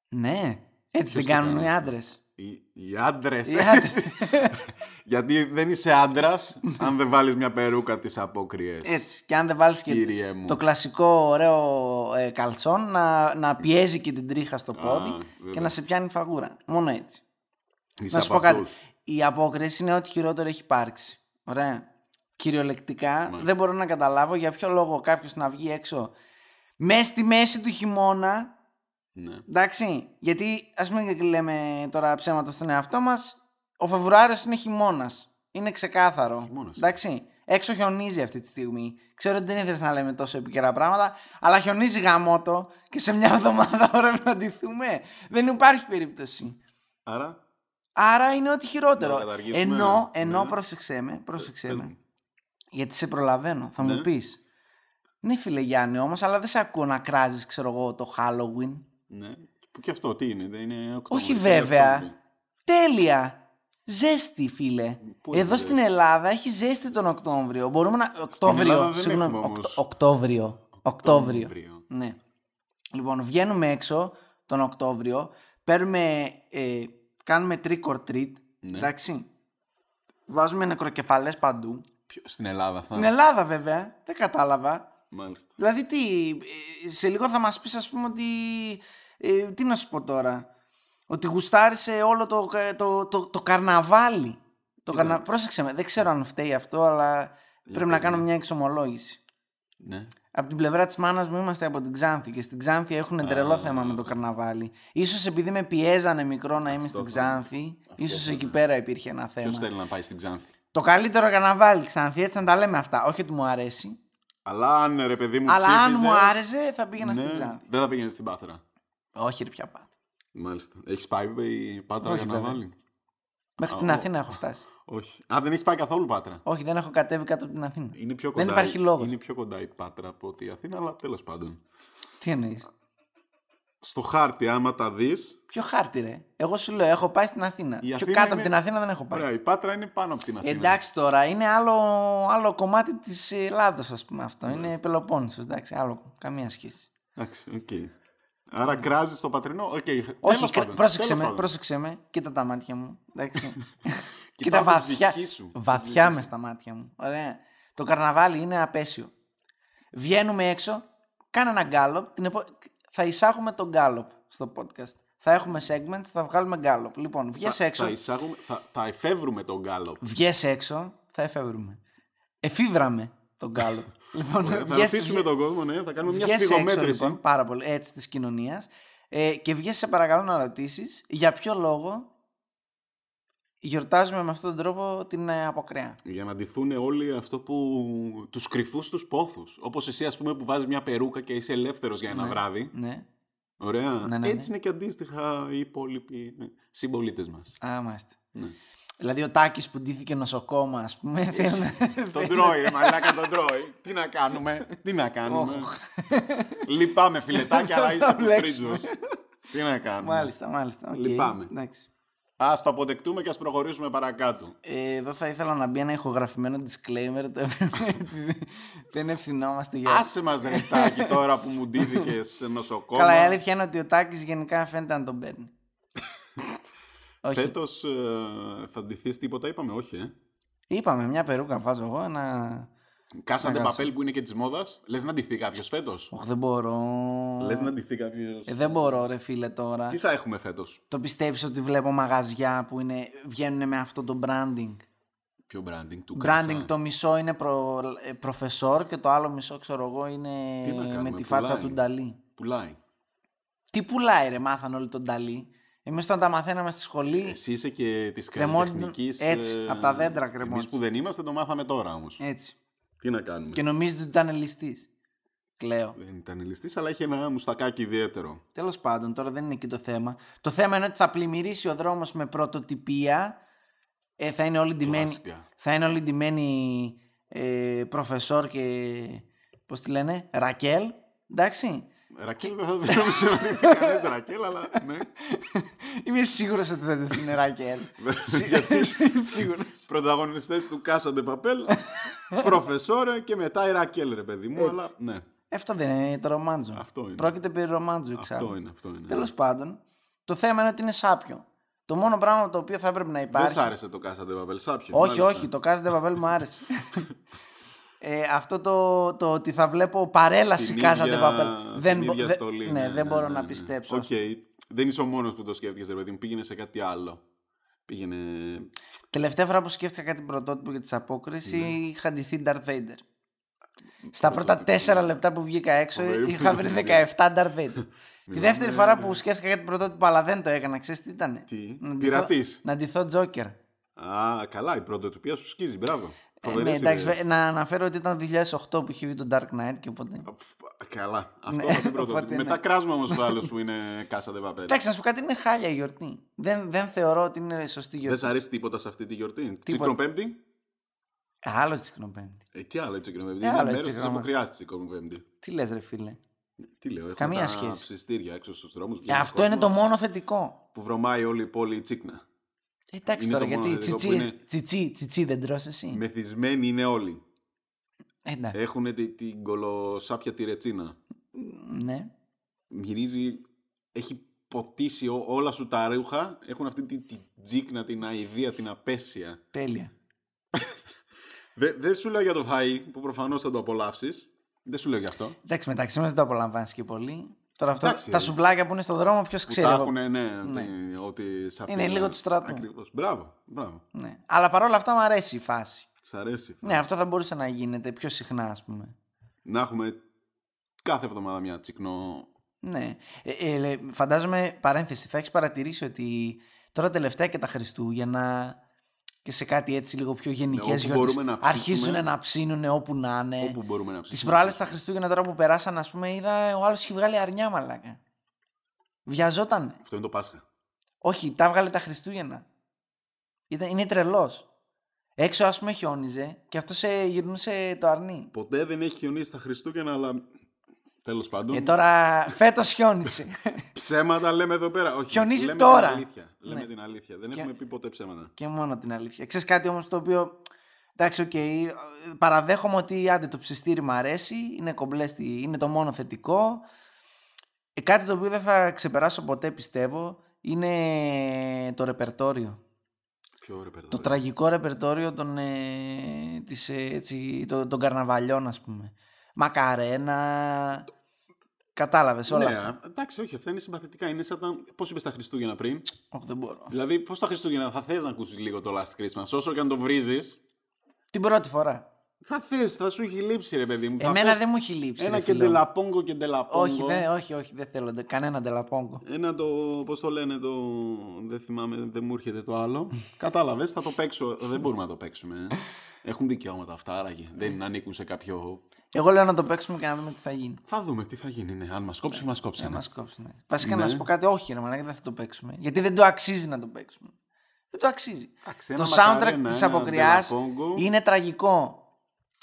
Ναι, έτσι δεν το κάνουν κάνει οι αυτό; άντρες. Οι, οι άντρες; Οι άντρες. Γιατί δεν είσαι άντρας αν δεν βάλεις μια περούκα τις απόκριες. Έτσι. Και αν δεν βάλεις και Κύριε μου. το κλασικό ωραίο ε, καλτσόν να, να πιέζει και την τρίχα στο πόδι βέβαια. και να σε πιάνει φαγούρα. Μόνο έτσι. Είσαι να σου πω από κάτι. αυτούς. Η απόκριση είναι ό,τι χειρότερο έχει υπάρξει. Ωραία. Κυριολεκτικά Μάλιστα. δεν μπορώ να καταλάβω για ποιο λόγο κάποιος να βγει έξω μέσα στη μέση του χειμώνα. Ναι. Εντάξει. Γιατί ας μην λέμε τώρα ψέματα στον εαυτό μας, ο Φεβρουάριος είναι χειμώνας. Είναι ξεκάθαρο. Χειμώνας. Εντάξει. Έξω χιονίζει αυτή τη στιγμή. Ξέρω ότι δεν ήθελες να λέμε τόσο επικαιρά πράγματα, αλλά χιονίζει γαμότο και σε μια εβδομάδα πρέπει να ντυθούμε. Δεν υπάρχει περίπτωση. Άρα; Άρα είναι ό,τι χειρότερο. Να καταργήσουμε. Ενώ, ενώ Ναι. πρόσεξέ με, πρόσεξέ Πες με. Μου. Γιατί σε προλαβαίνω. Θα μου Ναι. πεις. Ναι, φίλε Γιάννη, όμως, αλλά δεν σε ακούω να κράζεις, ξέρω εγώ, το Halloween. Ναι. Που και αυτό τι είναι, δεν είναι Οκτώβρη. Όχι είναι βέβαια. Οκτώβρη. Τέλεια. Ζέστη, φίλε. Πού είναι Εδώ ζέστη; στην Ελλάδα έχει ζέστη τον Οκτώβριο. Μπορούμε να. Ελλάδα Οκτώβριο. δεν Συγγνώμη. έχουμε όμως. Οκτώ- Οκτώβριο. Οκτώβριο. Οκτώβριο. Ναι. Λοιπόν, βγαίνουμε έξω τον Οκτώβριο. Παίρνουμε. Ε, κάνουμε trick or treat. Ναι. Εντάξει. Βάζουμε νεκροκεφαλές παντού. Ποιο- Στην Ελλάδα αυτά; Στην Ελλάδα βέβαια. Δεν κατάλαβα. Μάλιστα. Δηλαδή τι, ε, σε λίγο θα μας πεις ας πούμε ότι, ε, τι να σου πω τώρα, ότι γουστάρισε όλο το, το, το, το καρναβάλι. Το καρνα... Πρόσεξε με, δεν ξέρω αν φταίει αυτό, αλλά πρέπει να κάνω μια εξομολόγηση. Ναι. Από την πλευρά της μάνας μου είμαστε από την Ξάνθη και στην Ξάνθη έχουν τρελό θέμα με το καρναβάλι. Ίσως επειδή με πιέζανε μικρό να είμαι στην θα- Ξάνθη, αυτό ίσως θα- εκεί πέρα υπήρχε ένα Ποιος θέμα. θέλει να πάει στην Ξάνθη; Το καλύτερο καρναβάλι Ξάνθη, έτσι να τα λέμε αυτά. Όχι ότι μου αρέσει, Αλλά αν ρε παιδί μου αλλά αν μου ψήφιζες, άρεσε θα πήγαινα στην ναι, Ξάνθη. Δεν θα πήγαινες στην Πάτρα. Όχι, ρε πια πάτε. Μάλιστα. Έχεις πάει η Πάτρα Όχι, για να βέβαια. βάλει; Μέχρι Α, την ο- Αθήνα έχω φτάσει. Όχι. Α, δεν έχεις πάει καθόλου Πάτρα; Όχι, δεν έχω κατέβει κάτω από την Αθήνα. Είναι πιο κοντά, Δεν υπάρχει λόγος. Είναι πιο κοντά η Πάτρα από ότι η Αθήνα, αλλά τέλος πάντων. Τι εννοείς; Στο χάρτη, άμα τα δεις. Ποιο χάρτη, ρε; Εγώ σου λέω, έχω πάει στην Αθήνα. Η Πιο Αθήνα κάτω από είναι- την Αθήνα δεν έχω πάει. Ωραία, η Πάτρα είναι πάνω από την Αθήνα. Εντάξει τώρα, είναι άλλο, άλλο κομμάτι της Ελλάδος, ας πούμε αυτό. Είναι Πελοπόννησος, εντάξει, άλλο. Καμία σχέση. Εντάξει, οκ. Άρα κράζεις το πατρινό. Οκ. Όχι, τέλος κρα- πάντων, πρόσεξε τέλος με, πάντων. πρόσεξε με. Κοίτα τα μάτια μου. Εντάξει. Κοίτα Κοιτάω τη βαθιά, ψυχή σου. βαθιά μες στα μάτια μου. Ωραία. Το καρναβάλι είναι απαίσιο. Βγαίνουμε έξω, κάνε ένα γκάλοπ. Την επο... Θα εισάγουμε τον γκάλοπ στο podcast. Θα έχουμε segments, θα βγάλουμε γκάλοπ. Λοιπόν, βγες θα, έξω. Θα, εισάγουμε, θα, θα εφεύρουμε τον γκάλοπ. Βγες έξω, θα εφεύρουμε. Εφηύραμε τον γκάλοπ. λοιπόν, θα βγες- ρωτήσουμε τον κόσμο, ναι, θα κάνουμε μια Βγες έξω σφυγμομέτρηση. λοιπόν, πάρα πολύ, έτσι της κοινωνίας ε, και βγες σε παρακαλώ να ρωτήσεις για ποιο λόγο γιορτάζουμε με αυτόν τον τρόπο την ε, αποκρέα. Για να ντυθούν όλοι αυτό που. τους κρυφούς τους πόθους. Όπως εσύ, ας πούμε, που βάζεις μια περούκα και είσαι ελεύθερος για ένα βράδυ. Ναι, Ωραία. Ναι, ναι, ναι. Έτσι είναι και αντίστοιχα οι υπόλοιποι συμπολίτες μας. α, μάλιστα. Ναι. Δηλαδή ο Τάκης που ντύθηκε νοσοκόμα ας πούμε θέλει να... τον τρώει, ρε μαλάκα, τον τρώει. Τι να κάνουμε, τι να κάνουμε. Λυπάμαι, φιλετάκια, αλλά είσαι από μπλέξουμε. Τι να κάνουμε. μάλιστα, μάλιστα. οκ, Λυπάμαι. εντάξει. Α το αποδεκτούμε και ας προχωρήσουμε παρακάτω. Ε, εδώ θα ήθελα να μπει ένα ηχογραφημένο disclaimer το οποίο δεν ευθυνόμαστε για... Άσε μας ρετάκι τώρα που μου ντύθηκε σε νοσοκόμα. Καλά, η αλήθεια είναι ότι ο Τάκης γενικά φαίνεται να τον παίρνει. Όχι. Φέτος θα ντυθείς τίποτα, είπαμε, όχι, ε. Είπαμε, μια περούκα βάζω εγώ, ένα... Casa de Μεγάλο. Papel που είναι και της μόδας. Λες να ντυθεί κάποιος φέτος; Όχι, δεν μπορώ. Λες να ντυθεί κάποιος. Ε, δεν μπορώ, ρε φίλε, τώρα. Τι θα έχουμε φέτος; Το πιστεύεις ότι βλέπω μαγαζιά που είναι, βγαίνουν με αυτό το branding; Ποιο branding; Του Branding Κάσα. το μισό είναι προ, ε, Profesor και το άλλο μισό, ξέρω εγώ, είναι Τι να κάνουμε, με τη φάτσα πουλάει. του Νταλί. Πουλάει. Τι πουλάει ρε, μάθαν όλοι τον Νταλί. Εμείς όταν τα μαθαίναμε στη σχολή, Εσύ είσαι και της Κρεμόντιν- καλλιτεχνικής. έτσι, απ' τα δέντρα Εμείς κρεμόντιν. που δεν είμαστε το μάθαμε τώρα όμως. έτσι. Τι να κάνουμε; Και νομίζετε ότι ήταν ληστής. Κλαίω. Δεν ήταν ληστής, αλλά έχει ένα μουστακάκι ιδιαίτερο. Τέλος πάντων, τώρα δεν είναι εκεί το θέμα. Το θέμα είναι ότι θα πλημμυρίσει ο δρόμος με πρωτοτυπία. Ε, θα είναι όλοι ντυμένοι, Κλάσικα. θα είναι όλοι ντυμένοι ε, προφεσόρ και πώς τη λένε, Ρακέλ. Εντάξει. Ρακέλ, δεν νομίζω ότι είναι κανένας Ρακέλ, αλλά ναι. Είμαι σίγουρος ότι δεν είναι Ρακέλ. Γιατί; Σίγουρος. πρωταγωνιστές του Casa de Papel, Profesor και μετά η Ρακέλ, ρε παιδί μου. Αλλά ναι, Αυτό δεν είναι το ρομάντζο. Αυτό είναι. Πρόκειται περί ρομάντζο εξάλλου. αυτό είναι. Αυτό είναι. Τέλος πάντων, το θέμα είναι ότι είναι σάπιο. Το μόνο πράγμα το οποίο θα έπρεπε να Δεν υπάρχει. σ' άρεσε το Casa de Papel, σάπιο. Όχι, μάλιστα. όχι, το Casa de Papel μου άρεσε. ε, αυτό το, το ότι θα βλέπω παρέλαση Την Casa ίδια- de Papel. την Δεν, μπο- ίδια δε- στολή, ναι, δεν μπορώ ναι, να ναι. πιστέψω. Οκ. Δεν είσαι ο μόνος που το σκέφτηκες, ρε παιδί μου. Πήγαινε σε κάτι άλλο. Πήγαινε. Τελευταία φορά που σκέφτηκα κάτι πρωτότυπο για τις Απόκριες Ναι. είχα ντυθεί Darth Vader. Στα πρώτα τέσσερα λεπτά που βγήκα έξω Ωραία. είχα βρει 17 Darth Vader. Τη δεύτερη φορά που σκέφτηκα κάτι πρωτότυπο αλλά δεν το έκανα, ξέρεις τι ήταν. Τι; Να ντυθώ- Πειρατής. Να ντυθώ Joker. Α, καλά, η πρωτοτυπία σου σκίζει, μπράβο. Ε, Φοβερές ναι, εντάξει, ιδέες. βε- να αναφέρω ότι ήταν το 2008 που είχε βγει το Dark Knight και οπότε. Καλά. Αυτό Ναι, από την πρώτη. οπότε, Μετά ναι. κράζουμε όμως τους άλλους που είναι κάσα δε παπέλ. Εντάξει, να σου πω κάτι, είναι χάλια η γιορτή. Δεν, δεν θεωρώ ότι είναι σωστή Δεν γιορτή. σ' αρέσει τίποτα σε αυτή τη γιορτή. Τίποτα. Τσικνοπέμπτη; Άλλο τσικνοπέμπτη. Ε, τι άλλο τσικνοπέμπτη. Ε, Είναι άλλο μέρος της τσικνοπέμπτη. αποκριάς της τσικνοπέμπτη. Τι λες ρε φίλε; Τι λέω, έχουμε Καμία τα σχέση. ψιστήρια έξω στους δρόμους. Ε, αυτό είναι το μόνο θετικό. Που βρωμάει όλη η πόλη η τσίκνα. Ε, Εντάξει Είναι τώρα, το μόνο γιατί θετικό τσιτσί, που είναι- τσιτσί, τσιτσί δεν τρως εσύ. Μεθυσμένοι είναι όλοι. Ε, εντάξει, Έχουν τη- την κολοσάπια τη ρετσίνα. ναι. Μυρίζει, έχει ποτίσει ό- όλα σου τα ρούχα. Έχουν αυτή την τη τζίκνα, την αηδία, την απέσια. Τέλεια. Δε- Δεν σου λέω για το φαΐ που προφανώς θα το απολαύσεις. Δεν σου λέω γι' αυτό. Εντάξει, μεταξύ μας δεν το απολαμβάνεις και πολύ. Τώρα αυτό, Εντάξει, τα ε. σουβλάκια που είναι στο δρόμο, ποιος Που ξέρει. τα εγώ. έχουν, ναι, ότι- ότι σ' Είναι λίγο του στρατού. Ακριβώς. Μπράβο, μπράβο. Ναι. Αλλά παρόλα αυτά μου αρέσει η φάση. Σ' αρέσει. Ναι, αυτό θα μπορούσε να γίνεται πιο συχνά, ας πούμε. Να έχουμε κάθε εβδομάδα μια τσικνό. Ναι. Ε, ε, λέ, φαντάζομαι, παρένθεση, θα έχεις παρατηρήσει ότι τώρα τελευταία και τα Χριστούγεννα και σε κάτι έτσι λίγο πιο γενικές Ναι, όπου γιορτές μπορούμε να ψήσουμε. αρχίζουν να ψήνουν όπου να είναι. Όπου μπορούμε να Τις ψήσουμε. προάλλες τα Χριστούγεννα τώρα που περάσαν, ας πούμε, είδα ο άλλος έχει βγάλει αρνιά μαλάκα. Βιαζόταν. Αυτό είναι το Πάσχα. Όχι, τα βγάλε τα Χριστούγεννα. Ήταν, είναι τρελός. Έξω, ας πούμε, χιόνιζε και αυτό σε γυρνούσε το αρνί. Ποτέ δεν έχει χιονίσει τα Χριστούγεννα, αλλά τέλος πάντων. Ε, τώρα φέτος χιόνισε. Ψέματα λέμε εδώ πέρα. Όχι, Χιονίζει λέμε τώρα. Την αλήθεια. Λέμε Ναι. την αλήθεια. Δεν Και- έχουμε πει ποτέ ψέματα. και μόνο την αλήθεια. Ξέρεις κάτι όμως το οποίο. Εντάξει, οκ. παραδέχομαι ότι άντε το ψηστήρι μου αρέσει. Είναι κομπλέ, στη- είναι το μόνο θετικό. Ε, κάτι το οποίο δεν θα ξεπεράσω ποτέ πιστεύω είναι το ρεπερτόριο. Πιο ωραία Το τραγικό ρεπερτόριο των, ε, της, ε, έτσι, των, των καρναβαλιών ας πούμε. Μακαρένα. Κατάλαβες όλα ναι, αυτά. εντάξει, όχι, αυτά είναι συμπαθητικά. Είναι σαν τα. Πώς είπες τα Χριστούγεννα πριν; Όχι, δεν μπορώ. Δηλαδή, πώς τα Χριστούγεννα θα θες να ακούσεις λίγο το Last Christmas. Όσο και αν το βρίζεις, Την πρώτη φορά. Θα θες, θα σου έχει λείψει, ρε παιδί μου. Θα Εμένα θες δεν μου έχει λείψει. Ένα ρε και φίλε μου. ντελαπόγκο και ντελαπόγκο. Όχι, δεν, όχι, όχι, δεν θέλω ντε- κανένα ντελαπόγκο. Ένα το. Πώς το λένε το. Δεν θυμάμαι, δεν μου έρχεται το άλλο. Κατάλαβες, θα το παίξω. δεν μπορούμε να το παίξουμε. ε. Έχουν δικαιώματα αυτά, άραγε. Δεν ανήκουν σε κάποιο. Εγώ λέω να το παίξουμε και να δούμε τι θα γίνει. Θα δούμε τι θα γίνει, ναι. Αν μας κόψει, μας κόψει. Να ναι. μας κόψει. Ναι. Βασικά Ναι. να σου πω κάτι, όχι, ρε Μαλάκα, δεν θα το παίξουμε. Γιατί δεν το αξίζει να το παίξουμε. Δεν το αξίζει. Εντάξει, Το ένα soundtrack μακαρένα, της ένα αποκριάς ντελαπόγκο. είναι τραγικό.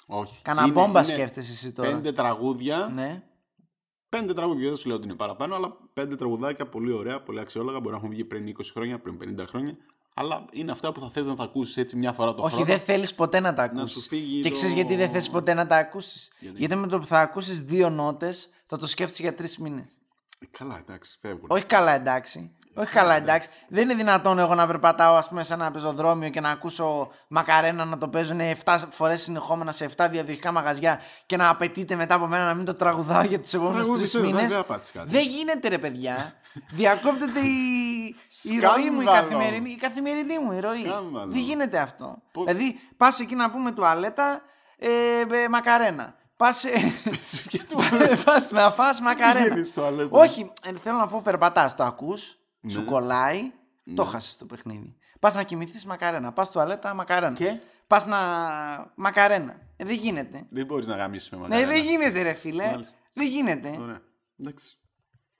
Όχι. Κανα Είναι- μπόμπα είναι σκέφτεσαι εσύ τώρα. Πέντε τραγούδια. Ναι. Πέντε τραγούδια, δεν σου λέω ότι είναι παραπάνω, αλλά πέντε τραγουδάκια πολύ ωραία, πολύ αξιόλογα. Μπορεί να έχουν βγει πριν 20 χρόνια, πριν 50 χρόνια. Αλλά είναι αυτά που θα θες να τα ακούσεις έτσι μια φορά το Όχι, χρόνο. δεν θέλεις ποτέ να τα σου ακούσεις. φύγει Και το- ξέρεις γιατί δεν θες ποτέ να τα ακούσεις; Γιατί; Γιατί με το που θα ακούσεις δύο νότες θα το σκέφτεσαι για τρεις μήνες. Ε, Καλά, εντάξει, φεύγουν. Όχι καλά, εντάξει. Όχι καλά, εντάξει. Δεν είναι δυνατόν εγώ να περπατάω ας πούμε, σε ένα πεζοδρόμιο και να ακούσω μακαρένα να το παίζουν 7 φορές συνεχόμενα σε 7 διαδοχικά μαγαζιά και να απαιτείται μετά από μένα να μην το τραγουδάω για τους επόμενους Τραγούδισε, τρεις δεν- μήνες. δεν απάτης κάτι. Δεν γίνεται, ρε παιδιά. Διακόπτεται η, η ροή μου, η Σκάνδαλο. καθημερινή, η καθημερινή μου η ροή. Σκάνδαλο. Δεν γίνεται αυτό. Πώς- Δηλαδή, πας εκεί να πούμε τουαλέτα, ε, ε, μακαρένα. Πας Και του πας να φας μακαρένα. πηγαίνεις τουαλέτας. Όχι, ε, θέλω να πω περπατάς, το ακούς, Ναι. σου κολλάει, το χάσες το παιχνίδι. Πας να κοιμηθείς μακαρένα, πας τουαλέτα μακαρένα. Και; Πας να... μακαρένα. Ε, δεν γίνεται. Δεν μπορείς να γαμίσεις με Ναι, μακαρένα. δεν γίνεται ρε φίλε. Μάλιστα. Δεν γίνεται. Ωραία. Εντάξει.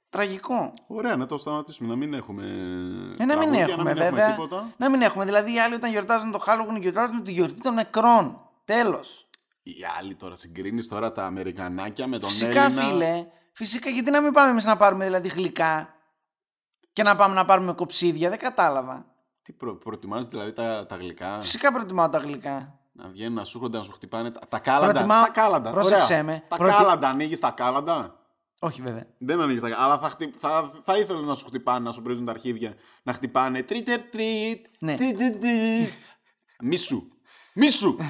Τραγικό. Ωραία, να το σταματήσουμε. Να μην έχουμε. Ε, να μην τραγούδια, έχουμε να μην βέβαια. Έχουμε τίποτα. να μην έχουμε. Δηλαδή οι άλλοι όταν γιορτάζουν το Halloween γιορτάζουν τη γιορτή των νεκρών. Τέλος. Οι άλλοι τώρα συγκρίνεις τώρα τα Αμερικανάκια με τον Φυσικά Έλληνα. φίλε. Φυσικά γιατί να μην πάμε εμείς να πάρουμε δηλαδή γλυκά; Και να πάμε να πάρουμε κοψίδια. Δεν κατάλαβα. Τι προ, προτιμάς δηλαδή τα, τα γλυκά; Φυσικά προτιμάω τα γλυκά. Να βγαίνουν να σου έρχονται να σου χτυπάνε. Τα, τα κάλαντα. Προτιμάω- Τα κάλαντα. πρόσεξέ ωραία. με. Τα Προτι- κάλαντα. Ανοίγεις τα κάλαντα; Όχι βέβαια. Δεν ανοίγεις τα κάλαντα. Αλλά θα, χτυ... θα, θα ήθελες να σου χτυπάνε, να σου πρίζουν τα αρχίδια. Να χτυπάνε. Τρίτερ τρίτ. Ναι. τιτ, τιτ, τιτ. Μίσου. Μίσου.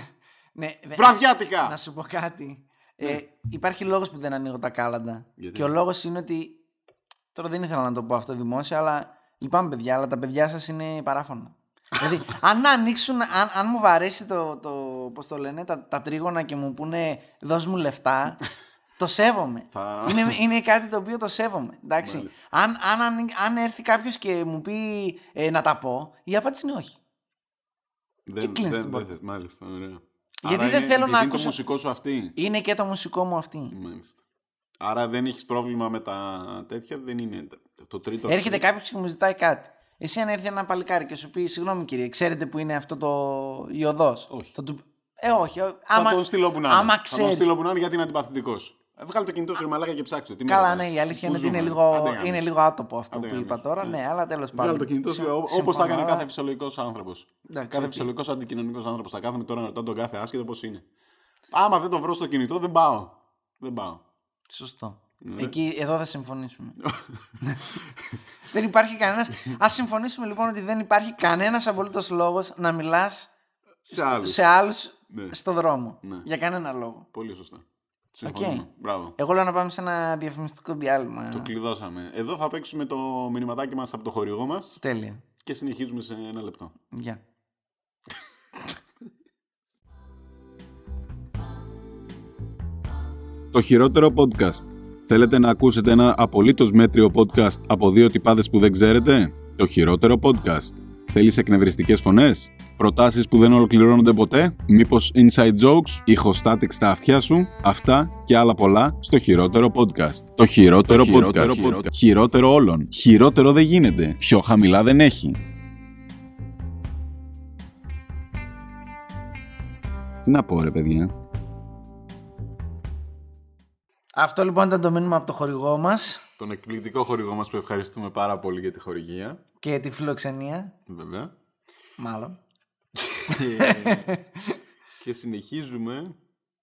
Ναι, δε- Βραδιάτικα. Να σου πω κάτι. Ε, υπάρχει λόγος που δεν ανοίγω τα κάλαντα. Γιατί; Και ο λόγος είναι ότι. Τώρα δεν ήθελα να το πω αυτό δημόσια, αλλά λυπάμαι παιδιά, αλλά τα παιδιά σας είναι παράφωνα. δηλαδή, αν ανοίξουν, αν, αν μου βαρέσει το, το, πώς το λένε, τα, τα τρίγωνα και μου πούνε δώσ' μου λεφτά, το σέβομαι. Θα- είναι, είναι κάτι το οποίο το σέβομαι. Εντάξει. Μάλιστα. Αν, αν, αν, αν έρθει κάποιος και μου πει ε, να τα πω, η απάντηση είναι όχι. Δεν, κλείνεις δεν, την δεν πόρτα. θες. Μάλιστα, ωραία. Γιατί Άρα δεν είναι- θέλω επειδή να είναι το ακούσω. μουσικό σου αυτή. Είναι και το μουσικό μου αυτή. Μάλιστα. Άρα δεν έχεις πρόβλημα με τα τέτοια, δεν είναι το τρίτο. Έρχεται κάποιος και μου ζητάει κάτι. Εσύ αν έρθει ένα παλικάρι και σου πει, συγγνώμη κύριε, ξέρετε που είναι αυτή η οδός. Όχι. Θα του... Ε, όχι. Θα Άμα... τον στείλω που να είναι. άμα Θα τον ξέρεις. στείλω που να είναι γιατί είναι αντιπαθητικός. Ε, Βγάλε το κινητό σου ρε μαλάκα και ψάξ' το. Τι Καλά, με ναι, η ρωτάς. αλήθεια Πού είναι ότι είναι ζούμε. λίγο, Άντε γαμήσου. είναι λίγο άτοπο αυτό Άντε που είπα γαμήσου. τώρα. Ναι. Ναι, αλλά τέλος πάντων. Βγάλε το κινητό σου Συμ- όπως θα συμφωνώ, έκανε αλλά- κάθε φυσιολογικός άνθρωπος. Εντάξει, Κάθε οκ. φυσιολογικός αντικοινωνικός άνθρωπος. Θα κάθομαι τώρα να ρωτάω τον κάθε άσχετο πώς είναι. Άμα δεν το βρω στο κινητό, δεν πάω. Δεν πάω. Σωστό. Ναι. Εκεί, εδώ θα συμφωνήσουμε. δεν υπάρχει κανένας. Α συμφωνήσουμε λοιπόν ότι δεν υπάρχει κανένας απολύτως λόγος να μιλάς Σε άλλους. σε άλλους Ναι. στο δρόμο. Ναι. Για κανένα λόγο. Πολύ σωστά. Συμφωνούμε. Μπράβο. Εγώ λέω να πάμε σε ένα διαφημιστικό διάλειμμα. Το κλειδώσαμε. Εδώ θα παίξουμε το μηνυματάκι μας από το χορηγό μας Τέλεια. και συνεχίζουμε σε ένα λεπτό. Γεια. Το χειρότερο podcast. Θέλετε να ακούσετε ένα απολύτως μέτριο podcast από δύο τυπάδες που δεν ξέρετε; Το χειρότερο podcast. Θέλεις εκνευριστικές φωνές; Προτάσεις που δεν ολοκληρώνονται ποτέ; Μήπως inside jokes? Ηχοστάτικ στα αυτιά σου; Αυτά και άλλα πολλά στο χειρότερο podcast. Το χειρότερο, χειρότερο podcast. podcast. Χειρότερο όλων. Χειρότερο δεν γίνεται. Πιο χαμηλά δεν έχει. Τι να πω ρε παιδιά; Αυτό λοιπόν ήταν το μήνυμα από το χορηγό μας Τον εκπληκτικό χορηγό μας που ευχαριστούμε πάρα πολύ για τη χορηγία. και τη φιλοξενία. Βέβαια. Μάλλον. και συνεχίζουμε.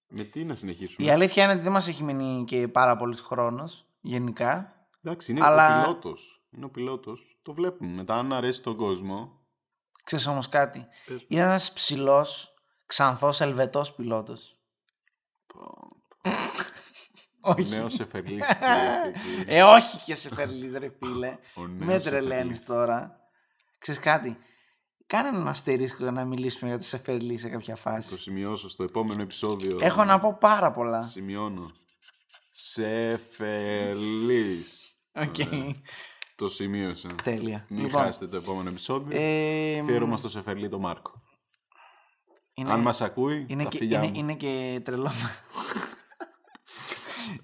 Με τι να συνεχίσουμε; Η αλήθεια είναι ότι δεν μας έχει μείνει και πάρα πολύς χρόνος γενικά. Εντάξει, είναι Αλλά- ο πιλότος. Είναι ο πιλότος. Το βλέπουμε. Μετά αν αρέσει τον κόσμο. Ξέρεις όμως κάτι. Πες. Είναι ένας ψηλός, ξανθός, ελβετός πιλότος. Όχι. Νέος Σεφερλής. Ε, όχι και Σεφερλής ρε φίλε. Ο νέος Με Σεφερλής. τρελαίνεις τώρα. Ξέρεις κάτι. Κάνε έναν αστερίσκο για να μιλήσουμε για το Σεφερλί σε κάποια Το φάση. σημειώσω στο επόμενο επεισόδιο. Έχω να πω πάρα πολλά. Σημειώνω. Σεφερλής. Οκ. Το σημείωσα. Τέλεια. Μην Λοιπόν, χάσετε το επόμενο επεισόδιο. ε, Αφιέρωμα στο Σεφερλή τον Μάρκο. είναι- Αν μας ακούει, είναι τα και, φιλιά είναι, μου. είναι και τρελό.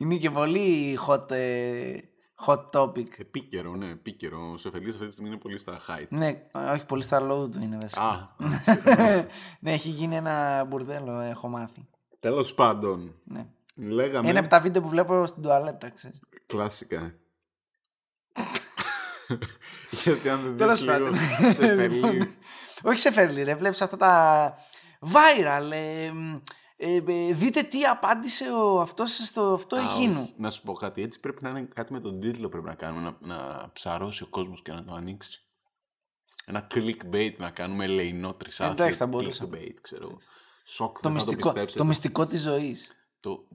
είναι και πολύ hot, ε, hot topic. Επίκαιρο, ναι, επίκαιρο. Ο Σεφερλής αυτή τη στιγμή είναι πολύ στα height. Ναι, όχι πολύ στα low του είναι βασικά. Α, ναι, έχει γίνει ένα μπουρδέλο, έχω μάθει. τέλος πάντων. Ναι. Λέγαμε Είναι από τα βίντεο που βλέπω στην τουαλέτα, ξέρεις. κλασικά. Γιατί αν δεν Τέλος δεις λίγο πάντων. Σεφερλή, Λοιπόν, όχι σε φέρνει, ρε. Βλέπεις αυτά τα viral. Ε, μ, ε, ε, δείτε τι απάντησε ο αυτός στο αυτό Α, εκείνου. όχι. Να σου πω κάτι, έτσι πρέπει να είναι κάτι με τον τίτλο πρέπει να κάνουμε, να, να ψαρώσει ο κόσμος και να το ανοίξει. Ένα clickbait να κάνουμε λεϊνό τρισάθλιο. Εντάξει, θα μπορούσα. Clickbait, ξέρω. εγώ. Σοκ, Το δεν θα το μυστικό, πιστέψετε. το μυστικό της ζωής. Το...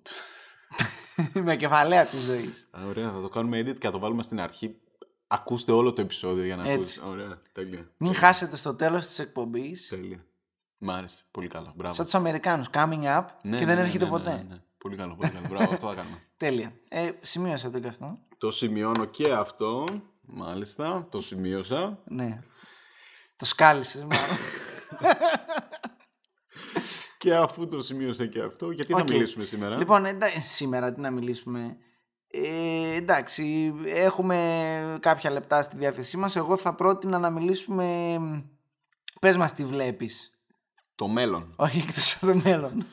Με κεφαλαία της ζωής. Α, ωραία, θα το κάνουμε edit και θα το βάλουμε στην αρχή. Ακούστε όλο το επεισόδιο για να Έτσι. ακούσετε. Ωραία, τέλεια. Μην χάσετε στο τέλος της εκπομπής. Τέλεια. Μ' άρεσε. Πολύ καλό. Μπράβο. Σαν τους Αμερικάνους. Coming up Ναι, και ναι, δεν ναι, έρχεται ναι, ποτέ. ναι, ναι. Πολύ καλό, πολύ καλό. Μπράβο, αυτό θα κάνουμε. Τέλεια. Ε, σημείωσα το και αυτό. Το σημειώνω και αυτό. Μάλιστα, το σημείωσα. Ναι. Το σκάλισες μάλλον. Και αφού το σημείωσα και αυτό, γιατί θα Οκ. μιλήσουμε σήμερα; Λοιπόν, εντά- σήμερα τι να μιλήσουμε; Ε, εντάξει, έχουμε κάποια λεπτά στη διάθεσή μας. Εγώ θα πρότεινα να μιλήσουμε... Πες μας τι βλέπεις. Το μέλλον. Όχι εκτός από το μέλλον.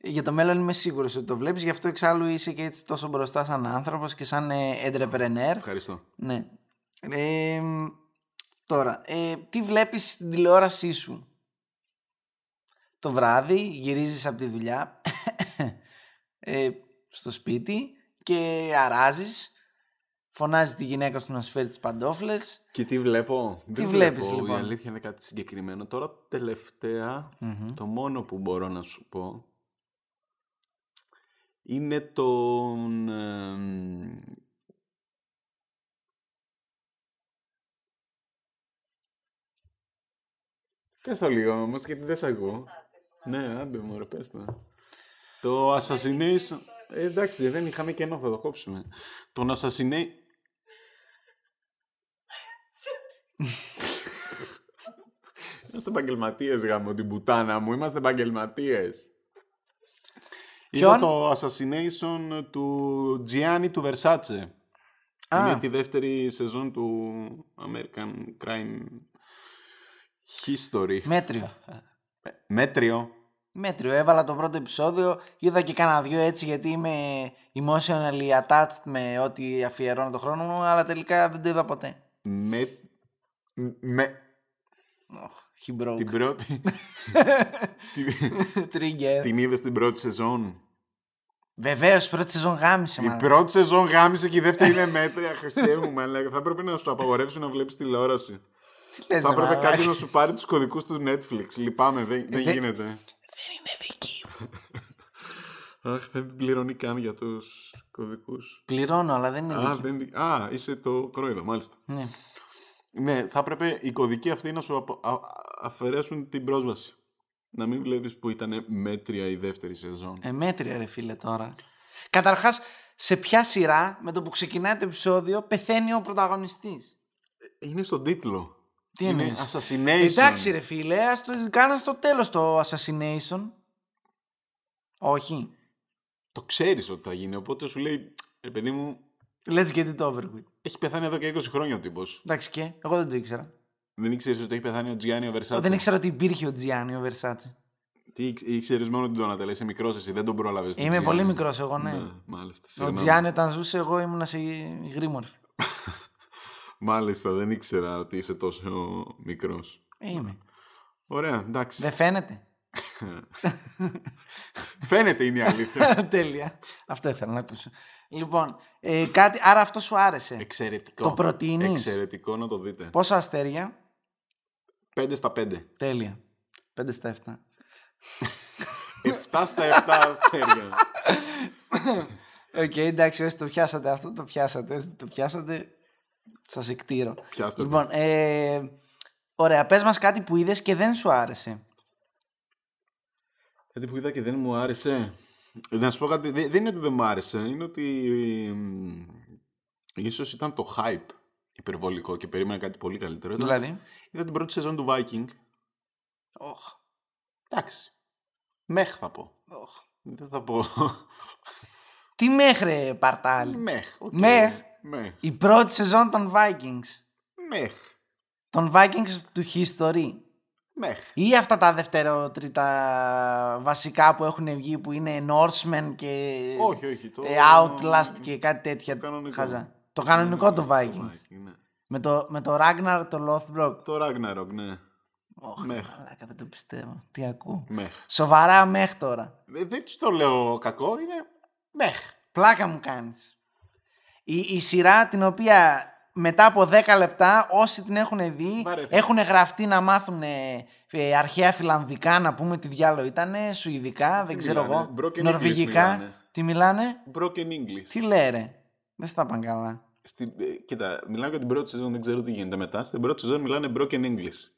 Για το μέλλον είμαι σίγουρος ότι το βλέπεις. Γι' αυτό εξάλλου είσαι και έτσι τόσο μπροστά σαν άνθρωπος και σαν ε, entrepreneur. Ευχαριστώ. Ναι. Ε, τώρα, ε, τι βλέπεις στην τηλεόρασή σου; Το βράδυ γυρίζεις από τη δουλειά ε, στο σπίτι και αράζεις. Φωνάζει τη γυναίκα σου να σου φέρει τις παντόφλες. Και τι βλέπω; Τι Δεν βλέπεις, βλέπω. λοιπόν; Η αλήθεια είναι κάτι συγκεκριμένο. Τώρα τελευταία, το μόνο που μπορώ να σου πω είναι τον... εμ, Πες το λίγο όμως, γιατί δεν σε ακούω. Ναι, άντε μου, ρε, πες το. Το Assassination... Ε, εντάξει, δεν είχαμε κενό, θα το κόψουμε. Τον Assassination... Είμαστε επαγγελματίες γάμο την πουτάνα μου. Είμαστε επαγγελματίες. Ποιον; Είδα το Assassination του Gianni του Versace. Α. Είναι τη δεύτερη σεζόν του American Crime History. Μέτριο. Μέτριο. Μέτριο. Έβαλα το πρώτο επεισόδιο. Είδα και κάνα δυο έτσι γιατί είμαι emotionally attached με ό,τι αφιερώνω το χρόνο μου, αλλά τελικά δεν το είδα ποτέ. Με... με... Oh, he broke. Την πρώτη... την... Trigger. την είδες την πρώτη σεζόν; Βεβαίως, πρώτη σεζόν γάμισε. Η μάλλον. πρώτη σεζόν γάμισε και η δεύτερη είναι μέτρια. Χριστέ μου, μαλάκα. Θα έπρεπε να σου απαγορεύσουν να βλέπεις τηλεόραση. Τι λες, Θα ρε έπρεπε μαλάκα. κάποιο να σου πάρει τους κωδικούς του Netflix. Λυπάμαι, δεν, δεν δεν- γίνεται. Δεν είναι δική μου. Αχ, δεν πληρώνει καν για τους κωδικούς. Πληρώνω, αλλά δεν είναι Α, δική μου. δεν... Α, είσαι το κρόιδο, μάλιστα. Ναι. Ναι, θα έπρεπε οι κωδικοί αυτοί να σου απο- α- αφαιρέσουν την πρόσβαση. Να μην βλέπεις που ήταν μέτρια η δεύτερη σεζόν. Ε, μέτρια ρε φίλε τώρα. Καταρχάς, σε ποια σειρά με το που ξεκινάει το επεισόδιο πεθαίνει ο πρωταγωνιστής; Είναι στον τίτλο. Τι είναι εννοείς; Assassination. Εντάξει ρε φίλε, ας το κάνα στο τέλος το Assassination. Όχι. Το ξέρεις ότι θα γίνει, οπότε σου λέει, ρε παιδί μου, Let's get it over with. Έχει πεθάνει εδώ και 20 χρόνια ο τύπος. Εντάξει και, εγώ δεν το ήξερα. Δεν ήξερες ότι έχει πεθάνει ο Τζιάννη ο Versace; Δεν ήξερα ότι υπήρχε ο Τζιάννη ο Versace. Τι ήξερες μόνο την Donatella, είσαι μικρός εσύ, δεν τον πρόλαβες. Είμαι πολύ μικρός εγώ, ναι. μάλιστα. Ο συγγνώμη. Τζιάννη όταν ζούσε εγώ ήμουνα σε γρήμορφη. Μάλιστα, δεν ήξερα ότι είσαι τόσο μικρός. Ε, Είμαι. Ωραία, εντάξει. Δεν φαίνεται. Φαίνεται είναι η αλήθεια. Τέλεια. Αυτό ήθελα να ακούσω. Λοιπόν, ε, κάτι, άρα αυτό σου άρεσε. Εξαιρετικό. Το προτείνεις; Εξαιρετικό να το δείτε. Πόσα αστέρια; 5 στα 5. Τέλεια. 5 στα 7. 7 στα 7 αστέρια. Οκ, εντάξει, όσοι το πιάσατε αυτό, το πιάσατε. Όσοι δεν το πιάσατε, σας οικτίρω. Πιάστε το. Λοιπόν, ε, ωραία, πες μας κάτι που είδες και δεν σου άρεσε. Κάτι που είδα και δεν μου άρεσε. Να σου πω κάτι, δεν δεν είναι ότι δεν μου άρεσε, είναι ότι μ, ίσως ήταν το hype υπερβολικό και περίμενα κάτι πολύ καλύτερο. Ήταν- Δηλαδή; Είδα την πρώτη σεζόν του Viking. Οχ, Εντάξει. Meh θα πω. οχ. Δεν θα πω. Τι meh ρε παρτάλι. Meh. ok. Meh. Meh. Η πρώτη σεζόν των Vikings. Meh. Των Vikings του History. Meh. Ή αυτά τα δευτερότριτα βασικά που έχουν βγει που είναι Norsemen και Όχι, όχι. Το... ε, Outlast και κάτι τέτοια Το κανονικό. χαζά. Το κανονικό το Vikings. Viking, ναι. Με το, με το Ragnar το Lothbrok. Το Ragnarok, ναι. Ωχ, Μέχ. μαλάκα, δεν το πιστεύω. Τι ακούω. Μέχ. Σοβαρά μέχ τώρα. Ε, Δεν σου το λέω κακό, είναι μέχ. Πλάκα μου κάνεις. Η, η σειρά την οποία μετά από 10 λεπτά όσοι την έχουν δει Βαρέθηκα. έχουν γραφτεί να μάθουν ε, ε, αρχαία φιλανδικά να πούμε τι διάλογο ήταν, σουηδικά, δεν ξέρω μιλάνε, εγώ, broken English νορβηγικά. μιλάνε. Τι μιλάνε, Broken English. τι λέρε. Δεν στα πάνε καλά. Στην, ε, κοίτα, μιλάω για την πρώτη σεζόν, δεν ξέρω τι γίνεται μετά. Στην πρώτη σεζόν μιλάνε broken English.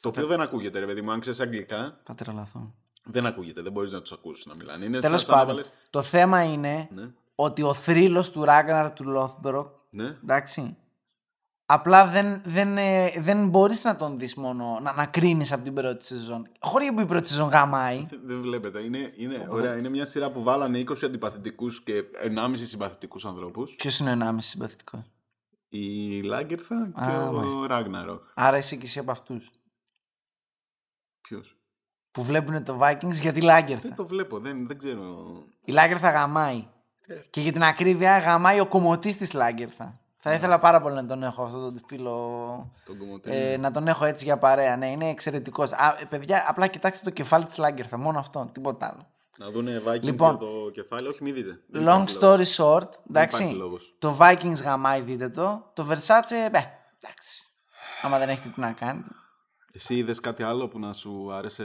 Το οποίο δεν ακούγεται, ρε παιδί μου. Αν ξέρεις αγγλικά, Θα τρελαθώ. δεν ακούγεται. Δεν μπορείς να τους ακούσει να μιλάνε. Είναι Τέλος σαν- σαν να πάντων, βάλες- το θέμα είναι Ναι, ότι ο θρύλος του Ragnar του Lothbrok ναι. Εντάξει. Απλά δεν, δεν, ε, δεν μπορείς να τον δεις μόνο, να, να κρίνεις από την πρώτη σεζόν. Χωρίς που η πρώτη σεζόν γαμάει. Δεν, δεν βλέπετε. Είναι, είναι, ωραία, είναι μια σειρά που βάλανε 20 αντιπαθητικούς και 1,5 συμπαθητικούς ανθρώπους. Ποιος είναι ο 1,5 συμπαθητικός; Η Λάγκερθα και Α, ο μάλιστα. Ράγναροκ. Άρα είσαι και εσύ από αυτούς. Ποιος; Που βλέπουν το Vikings για τη Lagertha. Δεν το βλέπω, δεν, δεν ξέρω. Η Lagertha γαμάει. Και για την ακρίβεια γαμάει ο κομμωτής της Lagertha. Θα ήθελα πάρα πολύ να τον έχω αυτό τον φίλο. Τον κομμωτή. Ε, να τον έχω έτσι για παρέα. Ναι, είναι εξαιρετικός. παιδιά, απλά κοιτάξτε το κεφάλι της Lagertha. Μόνο αυτό, τίποτα άλλο. Να δούνε Viking Λοιπόν. και το κεφάλι. Όχι, μην δείτε. Δεν Long υπάρχει λόγος. story short, υπάρχει εντάξει. λόγος. Το Vikings γαμάει, δείτε το. Το Versace, ε, εντάξει. Άμα δεν έχετε τι να κάνετε. Εσύ είδες κάτι άλλο που να σου άρεσε.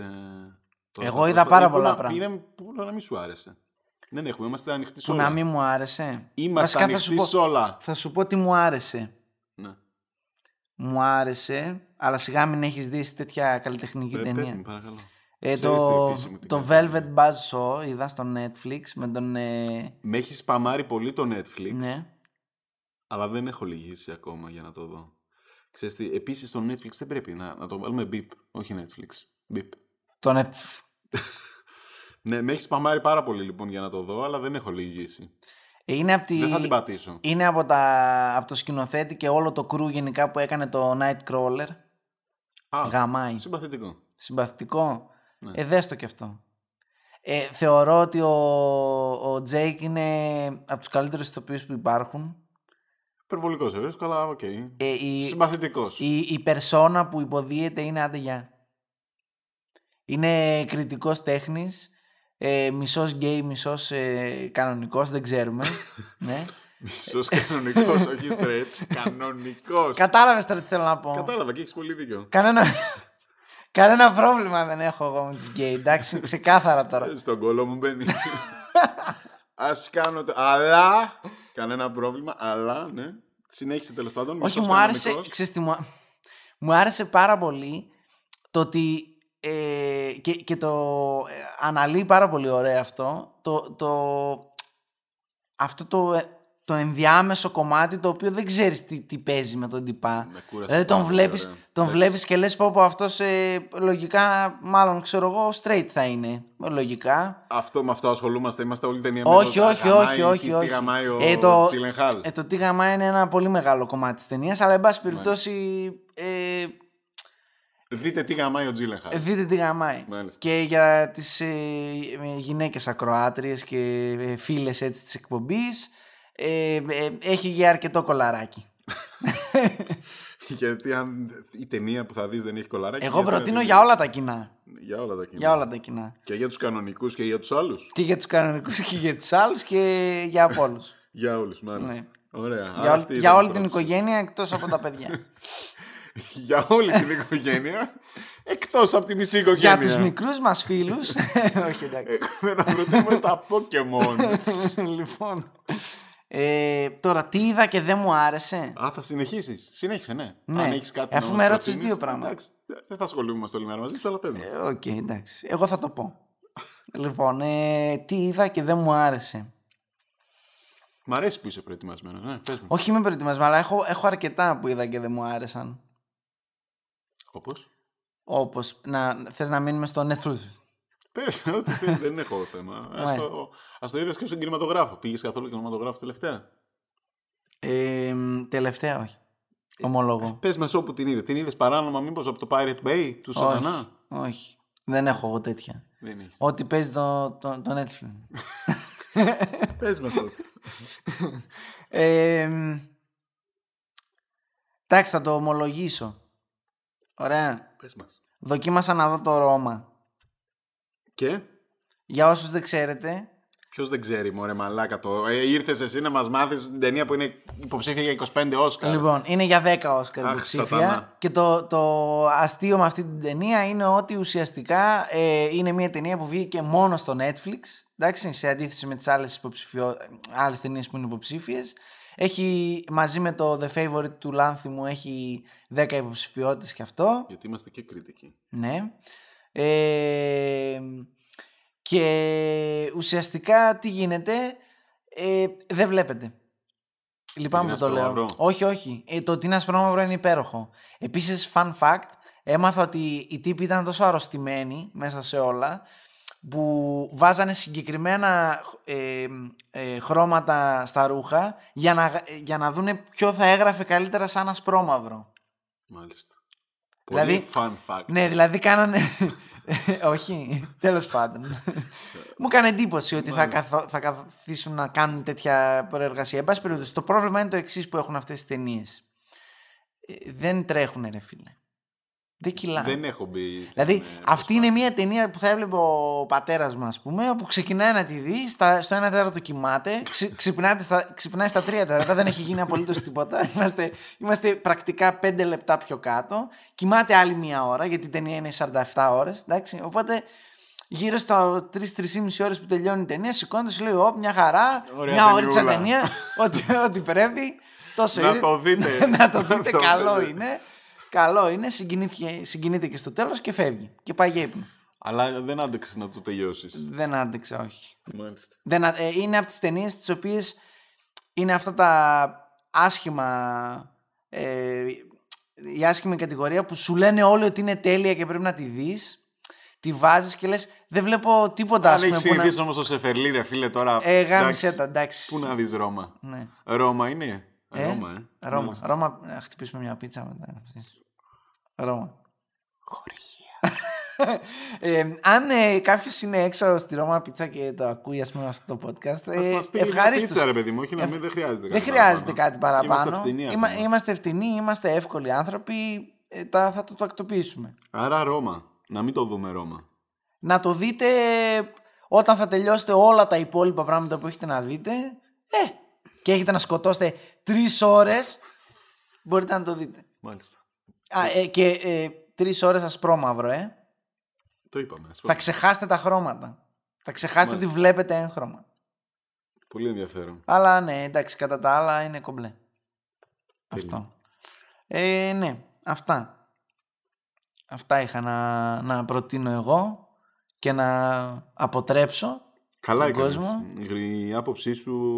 τώρα Εγώ στα είδα πρόσφατα; πάρα Ή που πολλά να- πράγματα. Είναι που να μην σου άρεσε. Δεν έχουμε, είμαστε ανοιχτοί σε Που όλα. να μην μου άρεσε. Είμαστε Βασικά θα σου, ανοιχτοί σε πω, όλα. θα σου πω τι μου άρεσε. Ναι. Μου άρεσε, αλλά σιγά μην έχεις δει σε τέτοια καλλιτεχνική Ε, πες ταινία. μου, παρακαλώ. Ε, Ξέρεις το, τη φύση μου την το κάνει. Velvet Buzz Show είδα στο Netflix με τον... Ε, Με έχεις σπαμάρει πολύ το Netflix, ναι. αλλά δεν έχω λυγίσει ακόμα για να το δω. Ξέρεις τι, επίσης στο Netflix δεν πρέπει να, να το βάλουμε beep, όχι Netflix. Beep. Το net... Ναι, με έχει σπαμάρει πάρα πολύ λοιπόν για να το δω, αλλά δεν έχω λυγίσει. Είναι από, τη... Δεν θα την πατήσω. είναι από, τα... από το σκηνοθέτη και όλο το crew γενικά που έκανε το Nightcrawler. Α, Γαμάει. συμπαθητικό. Συμπαθητικό. Ναι. Ε, δες το κι αυτό. Ε, θεωρώ ότι ο, ο Jake είναι από τους καλύτερους ηθοποιούς που υπάρχουν. Υπερβολικός ευρύς, αλλά οκ. Ε, η, Συμπαθητικός. η, η περσόνα που υποδύεται είναι άντε γεια. Είναι κριτικός τέχνης, ε, μισός γκέι, μισός ε, κανονικός, δεν ξέρουμε. ναι. Μισός κανονικός, όχι straight. Κανονικός. Κατάλαβες τώρα τι θέλω να πω. Κατάλαβα και έχεις πολύ δίκιο. Κανένα, κανένα πρόβλημα δεν έχω εγώ με τους γκέι, εντάξει, ξεκάθαρα τώρα. Ε, Στον κώλο μου μπαίνει. Ας κάνω το... Αλλά... Κανένα πρόβλημα, αλλά, ναι. Συνέχισε τέλος πάντων. Όχι, μισός μου άρεσε, κανονικός. ξέρεις τι, μου, μου άρεσε πάρα πολύ το ότι ε, και, και το ε, αναλύει πάρα πολύ ωραία αυτό το, το, αυτό το, ε, το ενδιάμεσο κομμάτι το οποίο δεν ξέρεις τι, τι παίζει με τον τυπά. Με κούρασε Δηλαδή τον πάρα πολύ, βλέπεις, ωραία. τον Έτσι. βλέπεις και λες πω πω αυτός ε, λογικά μάλλον ξέρω εγώ straight θα είναι. Λογικά. Αυτό με αυτό ασχολούμαστε. Είμαστε όλη ταινία Όχι, με το όχι, γαμάει, όχι, όχι, τι- όχι. Τι γαμάει ο Ε, το- Τσιλενχάλ. Ε, το τι γαμά είναι ένα πολύ μεγάλο κομμάτι της ταινίας, αλλά εν πάση περιπτώσει ε, Δείτε τι γαμάει ο Τζίλενχάλ. Ε, Δείτε τι γαμάει. Μάλιστα. Και για τις ε, ε, γυναίκες ακροάτριες και ε, φίλες έτσι της εκπομπής ε, ε, έχει για αρκετό κολαράκι. Γιατί αν η ταινία που θα δεις δεν έχει κολαράκι. Εγώ γιατί να προτείνω τη για δεις. όλα τα κοινά. Για όλα τα κοινά. Για όλα τα κοινά. Και για τους κανονικούς και για τους άλλους. Και για τους κανονικούς και για τους άλλους και για από όλους. Για όλους, μάλιστα. Ναι. Ωραία. Άρα για όλη, αυτή για ήταν η όλη την πρόταση. οικογένεια εκτός από τα παιδιά. για όλη την οικογένεια. Εκτός από τη μισή οικογένεια. για τους μικρούς μας φίλους. Όχι εντάξει. Έχουμε να προτείνουμε τα Pokemon. λοιπόν. Ε, τώρα τι είδα και δεν μου άρεσε. Α, θα συνεχίσεις. Συνέχισε, ναι. Ναι. Αν έχεις κάτι Αφού να με μας ρώτησες προτείνεις, δύο πράγματα. Εντάξει, δεν θα ασχολούμαστε όλη μέρα μαζί σου, αλλά πες μας. Ε, Οκ, εντάξει. Εγώ θα το πω. λοιπόν, ε, τι είδα και δεν μου άρεσε. Μ' αρέσει που είσαι προετοιμασμένος, ναι. Πες μου. Όχι είμαι προετοιμασμένο, αλλά έχω, έχω αρκετά που είδα και δεν μου άρεσαν. Όπως. Όπως, να, θες να μείνουμε στο Netflix. Πες, ό,τι θες, δεν έχω θέμα. Ας Ναι. το, ας το είδες και στον κινηματογράφο. Πήγες καθόλου κινηματογράφο τελευταία; Ε, μ, τελευταία όχι. Ομολογώ. Πες μας όπου την είδες. Την είδες παράνομα μήπως από το Pirate Bay του όχι, Σατανά. όχι. Δεν έχω εγώ τέτοια. Δεν έχεις. Ό,τι παίζει το, το, το Netflix. Πες μας τότε. Ε, μ, εντάξει, θα το ομολογήσω. Ωραία. Πες μας. Δοκίμασα να δω το Ρώμα. Και; Για όσους δεν ξέρετε, ποιος δεν ξέρει μωρέ μαλάκα το. Ε, ήρθες εσύ να μας μάθεις την ταινία που είναι υποψήφια για 25 Όσκαρ. Λοιπόν, είναι για 10 Όσκαρ Αχ, υποψήφια. σατανά. Και το, το αστείο με αυτή την ταινία είναι ότι ουσιαστικά ε, είναι μια ταινία που βγήκε μόνο στο Netflix. Εντάξει, σε αντίθεση με τις άλλες, υποψηφιο... άλλες ταινίες που είναι υποψήφιες. Έχει μαζί με το The Favorite του Λάνθιμου έχει 10 υποψηφιότητες και αυτό. Γιατί είμαστε και κριτικοί. Ναι. Ε, και ουσιαστικά τι γίνεται, ε, δεν βλέπετε. Λυπάμαι Είναι που το λέω. ασπρόμαυρο. Όχι, όχι. Ε, το ότι είναι ασπρόμαυρο είναι υπέροχο. Επίσης, fun fact, έμαθα ότι οι τύποι ήταν τόσο αρρωστημένοι μέσα σε όλα που βάζανε συγκεκριμένα ε, ε, χρώματα στα ρούχα για να, για να δούνε ποιο θα έγραφε καλύτερα σαν ασπρόμαυρο. Μάλιστα. Δηλαδή- Πολύ fun fact. Ναι, δηλαδή κάνανε. Όχι, τέλος πάντων. Μου έκανε εντύπωση ότι θα, καθο... θα καθίσουν να κάνουν τέτοια προεργασία. Εν πάση περιπτώσει, το πρόβλημα είναι το εξής που έχουν αυτές τις ταινίες. Δεν τρέχουν, ρε φίλε. Δεν κυλάνε. Δεν έχω μπει. στην, Δηλαδή, ε, αυτή είναι μια ταινία που θα έβλεπε ο πατέρας μου, ας πούμε, όπου ξεκινάει να τη δει, στα, στο ένα τέταρτο κοιμάται, ξυ, ξυπνάτε στα, ξυπνάει στα τρία τέταρτα, δεν έχει γίνει απολύτως τίποτα. Είμαστε, είμαστε πρακτικά πέντε λεπτά πιο κάτω. Κοιμάται άλλη μία ώρα, γιατί η ταινία είναι 47 ώρες. Οπότε, γύρω στα 3-3,5 ώρες που τελειώνει η ταινία, σηκώνεται, σου λέει: Ω, μια χαρά, Ωραία μια ώριτσα ταινιούλα». ταινία, ό,τι, ό,τι πρέπει. Τόσο Να είναι. το δείτε. να το δείτε, Να το καλό δείτε. είναι. Καλό είναι, συγκινήθηκε, συγκινείται και στο τέλος και φεύγει. Και πάει για ύπνο. Αλλά δεν άντεξε να το τελειώσεις. Δεν άντεξε, όχι. Μάλιστα. Δεν, α- ε, είναι από τις ταινίες τις οποίες είναι αυτά τα άσχημα... Ε, η άσχημη κατηγορία που σου λένε όλοι ότι είναι τέλεια και πρέπει να τη δεις. Τη βάζεις και λες: Δεν βλέπω τίποτα Αν ας πούμε, έχεις που να... συνηθίσει όμως το Σεφερλί, ρε φίλε, τώρα. Ε, γάμισε εντάξει, τα, εντάξει. Πού να δεις Ρώμα; Ναι. Ρώμα είναι. Ε, Ρώμα, ε. Ρώμα. Μάλιστα. Ρώμα. Να χτυπήσουμε μια πίτσα μετά. Ρώμα. Χορηγία. Ε, αν ε, κάποιος είναι έξω στη Ρώμα Πίτσα και το ακούει ας πούμε αυτό το podcast, Ας ε, μας στείλει μια ευχαρίστως. πίτσα, ρε παιδί μου, όχι να μην δεν χρειάζεται. Δεν κάτι χρειάζεται παραπάνω. κάτι παραπάνω. Είμαστε φθηνοί Είμα- ακόμα. είμαστε ευθυνοί, είμαστε εύκολοι άνθρωποι. ε, τα, θα το τακτοποιήσουμε. Άρα Ρώμα. Να μην το δούμε Ρώμα. Να το δείτε όταν θα τελειώσετε όλα τα υπόλοιπα πράγματα που έχετε να δείτε. Ε, και έχετε να σκοτώσετε τρεις ώρες. Μπορείτε να το δείτε. Μάλιστα. Α, ε, και ε, τρεις ώρες ασπρόμαυρο, ε. Το είπαμε. ασφαλώς. Θα ξεχάσετε τα χρώματα. Θα ξεχάσετε ότι βλέπετε έγχρωμα. Πολύ ενδιαφέρον. Αλλά ναι, εντάξει, κατά τα άλλα είναι κομπλέ. Αυτό. Ε, ναι, αυτά. Αυτά είχα να, να προτείνω εγώ και να αποτρέψω Καλά τον έκανες. κόσμο. Η άποψή σου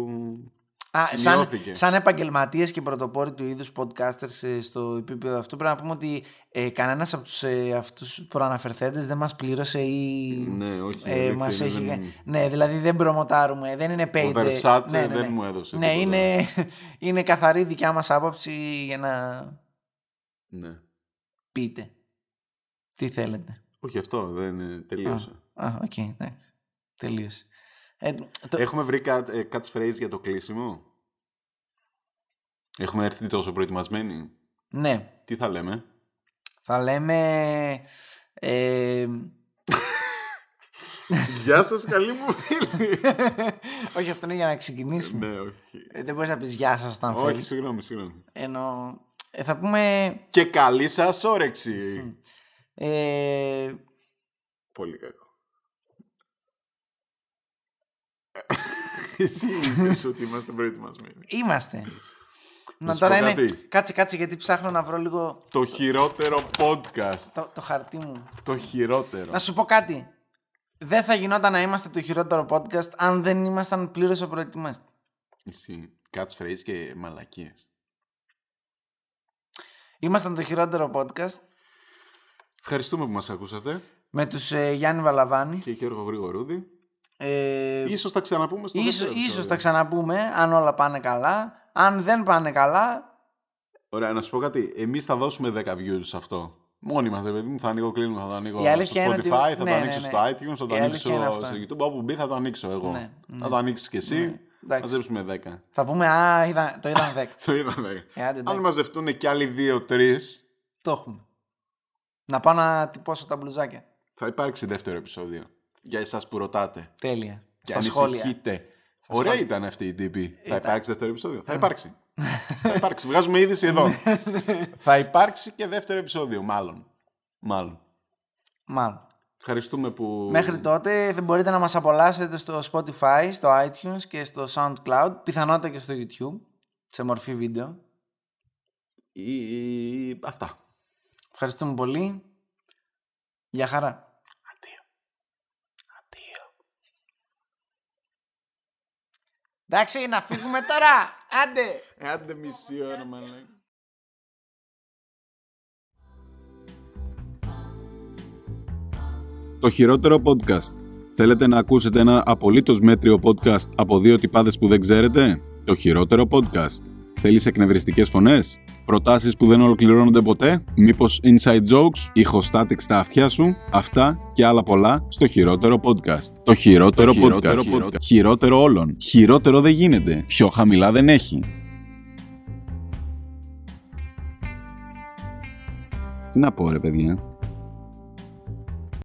Α, σαν, σημειώθηκε. σαν επαγγελματίες και πρωτοπόροι του είδους podcasters ε, στο επίπεδο αυτό, πρέπει να πούμε ότι ε, κανένας από τους ε, αυτούς προαναφερθέντες δεν μας πλήρωσε ή. Ναι, όχι, ε, αλήθεια μας είναι, έχει... δεν- Ναι, δηλαδή δεν προμοτάρουμε, δεν είναι paid. Ο Versace ναι, ναι, ναι. δεν μου έδωσε Ναι, τίποτα. είναι, είναι καθαρή δικιά μας άποψη για να Ναι. πείτε. Τι θέλετε. Όχι αυτό, δεν ε, τελείωσε. Α, οκ, ναι. Τελείωσε. Ε, το... Έχουμε βρει cat, ε, catchphrase για το κλείσιμο; Έχουμε έρθει τόσο προετοιμασμένοι; Ναι, Τι θα λέμε; θα λέμε... Ε, Γεια σας καλή μου φίλη. όχι, αυτό είναι για να ξεκινήσουμε. ναι, όχι. Ε, δεν μπορείς να πεις γεια σας όταν όχι, θέλεις. συγγνώμη, συγγνώμη. Ενώ ε, θα πούμε... Και καλή σας όρεξη. Ε, Πολύ κακό. Εσύ είπες ότι είμαστε προετοιμασμένοι. είμαστε. Να σου τώρα πω είναι... κάτι. Κάτσε, κάτσε, γιατί ψάχνω να βρω λίγο Το χειρότερο podcast. το, το χαρτί μου. Το χειρότερο. Να σου πω κάτι. Δεν θα γινόταν να είμαστε το χειρότερο podcast αν δεν ήμασταν πλήρως απροετοιμαστοί. Εσύ. Catchphrase και μαλακίες. Ήμασταν το χειρότερο podcast Ευχαριστούμε που μας ακούσατε. με τους ε, Γιάννη Βαλαβάνη. Και Γιώργο Γρηγορούδη. Ε, Ίσως τα ξαναπούμε στο ίσως, δεύτερο ίσως επεισόδιο. τα ξαναπούμε αν όλα πάνε καλά. Αν δεν πάνε καλά, Ωραία, να σου πω κάτι. Εμείς θα δώσουμε 10 views σε αυτό. Μόνοι μας, ρε παιδί μου, θα ανοίγω κλείνω, θα το ανοίγω Η στο αλήθεια είναι Spotify, ότι- θα το ναι, ναι, ανοίξω ναι. στο iTunes, θα το Η ανοίξω αλήθεια είναι αυτό. στο YouTube, όπου μπει θα το ανοίξω εγώ. Ναι, ναι. Θα το ανοίξεις κι εσύ, εντάξει. μαζέψουμε 10. θα πούμε Α, είδα, το είδαν 10. Το είδα 10. Ε, άντε, Αν εντάξει. μαζευτούν κι άλλοι 2-3, το έχουμε. Να πάω να τυπώσω τα μπλουζάκια. θα υπάρξει δεύτερο επεισόδιο. Για εσάς που ρωτάτε. Τέλεια. Και Στα σχόλια. ανησυχείτε. Ωραία σχόλια. ήταν αυτή η τύπη. Θα Ήταν. υπάρξει δεύτερο επεισόδιο; Θα υπάρξει. θα υπάρξει. Βγάζουμε είδηση εδώ. θα υπάρξει και δεύτερο επεισόδιο, μάλλον. Μάλλον. Μάλλον. Ευχαριστούμε που. Μέχρι τότε δεν μπορείτε να μας απολαύσετε στο Spotify, στο iTunes και στο SoundCloud, πιθανότητα και στο YouTube, σε μορφή βίντεο. Ή- Αυτά. Ευχαριστούμε πολύ. Γεια χαρά. Εντάξει, να φύγουμε τώρα. Άντε. Ε, Άντε μισή ώρα, μαλάκα. Το χειρότερο podcast. Θέλετε να ακούσετε ένα απολύτως μέτριο podcast από δύο τυπάδες που δεν ξέρετε; Το χειρότερο podcast. Θέλεις εκνευριστικές φωνές; Προτάσεις που δεν ολοκληρώνονται ποτέ; Μήπως inside jokes? Ηχοστάτικ στα αυτιά σου; Αυτά και άλλα πολλά στο χειρότερο podcast. Το χειρότερο, χειρότερο podcast. podcast. Χειρότερο όλων. Χειρότερο δεν γίνεται. Πιο χαμηλά δεν έχει. Τι να πω ρε παιδιά.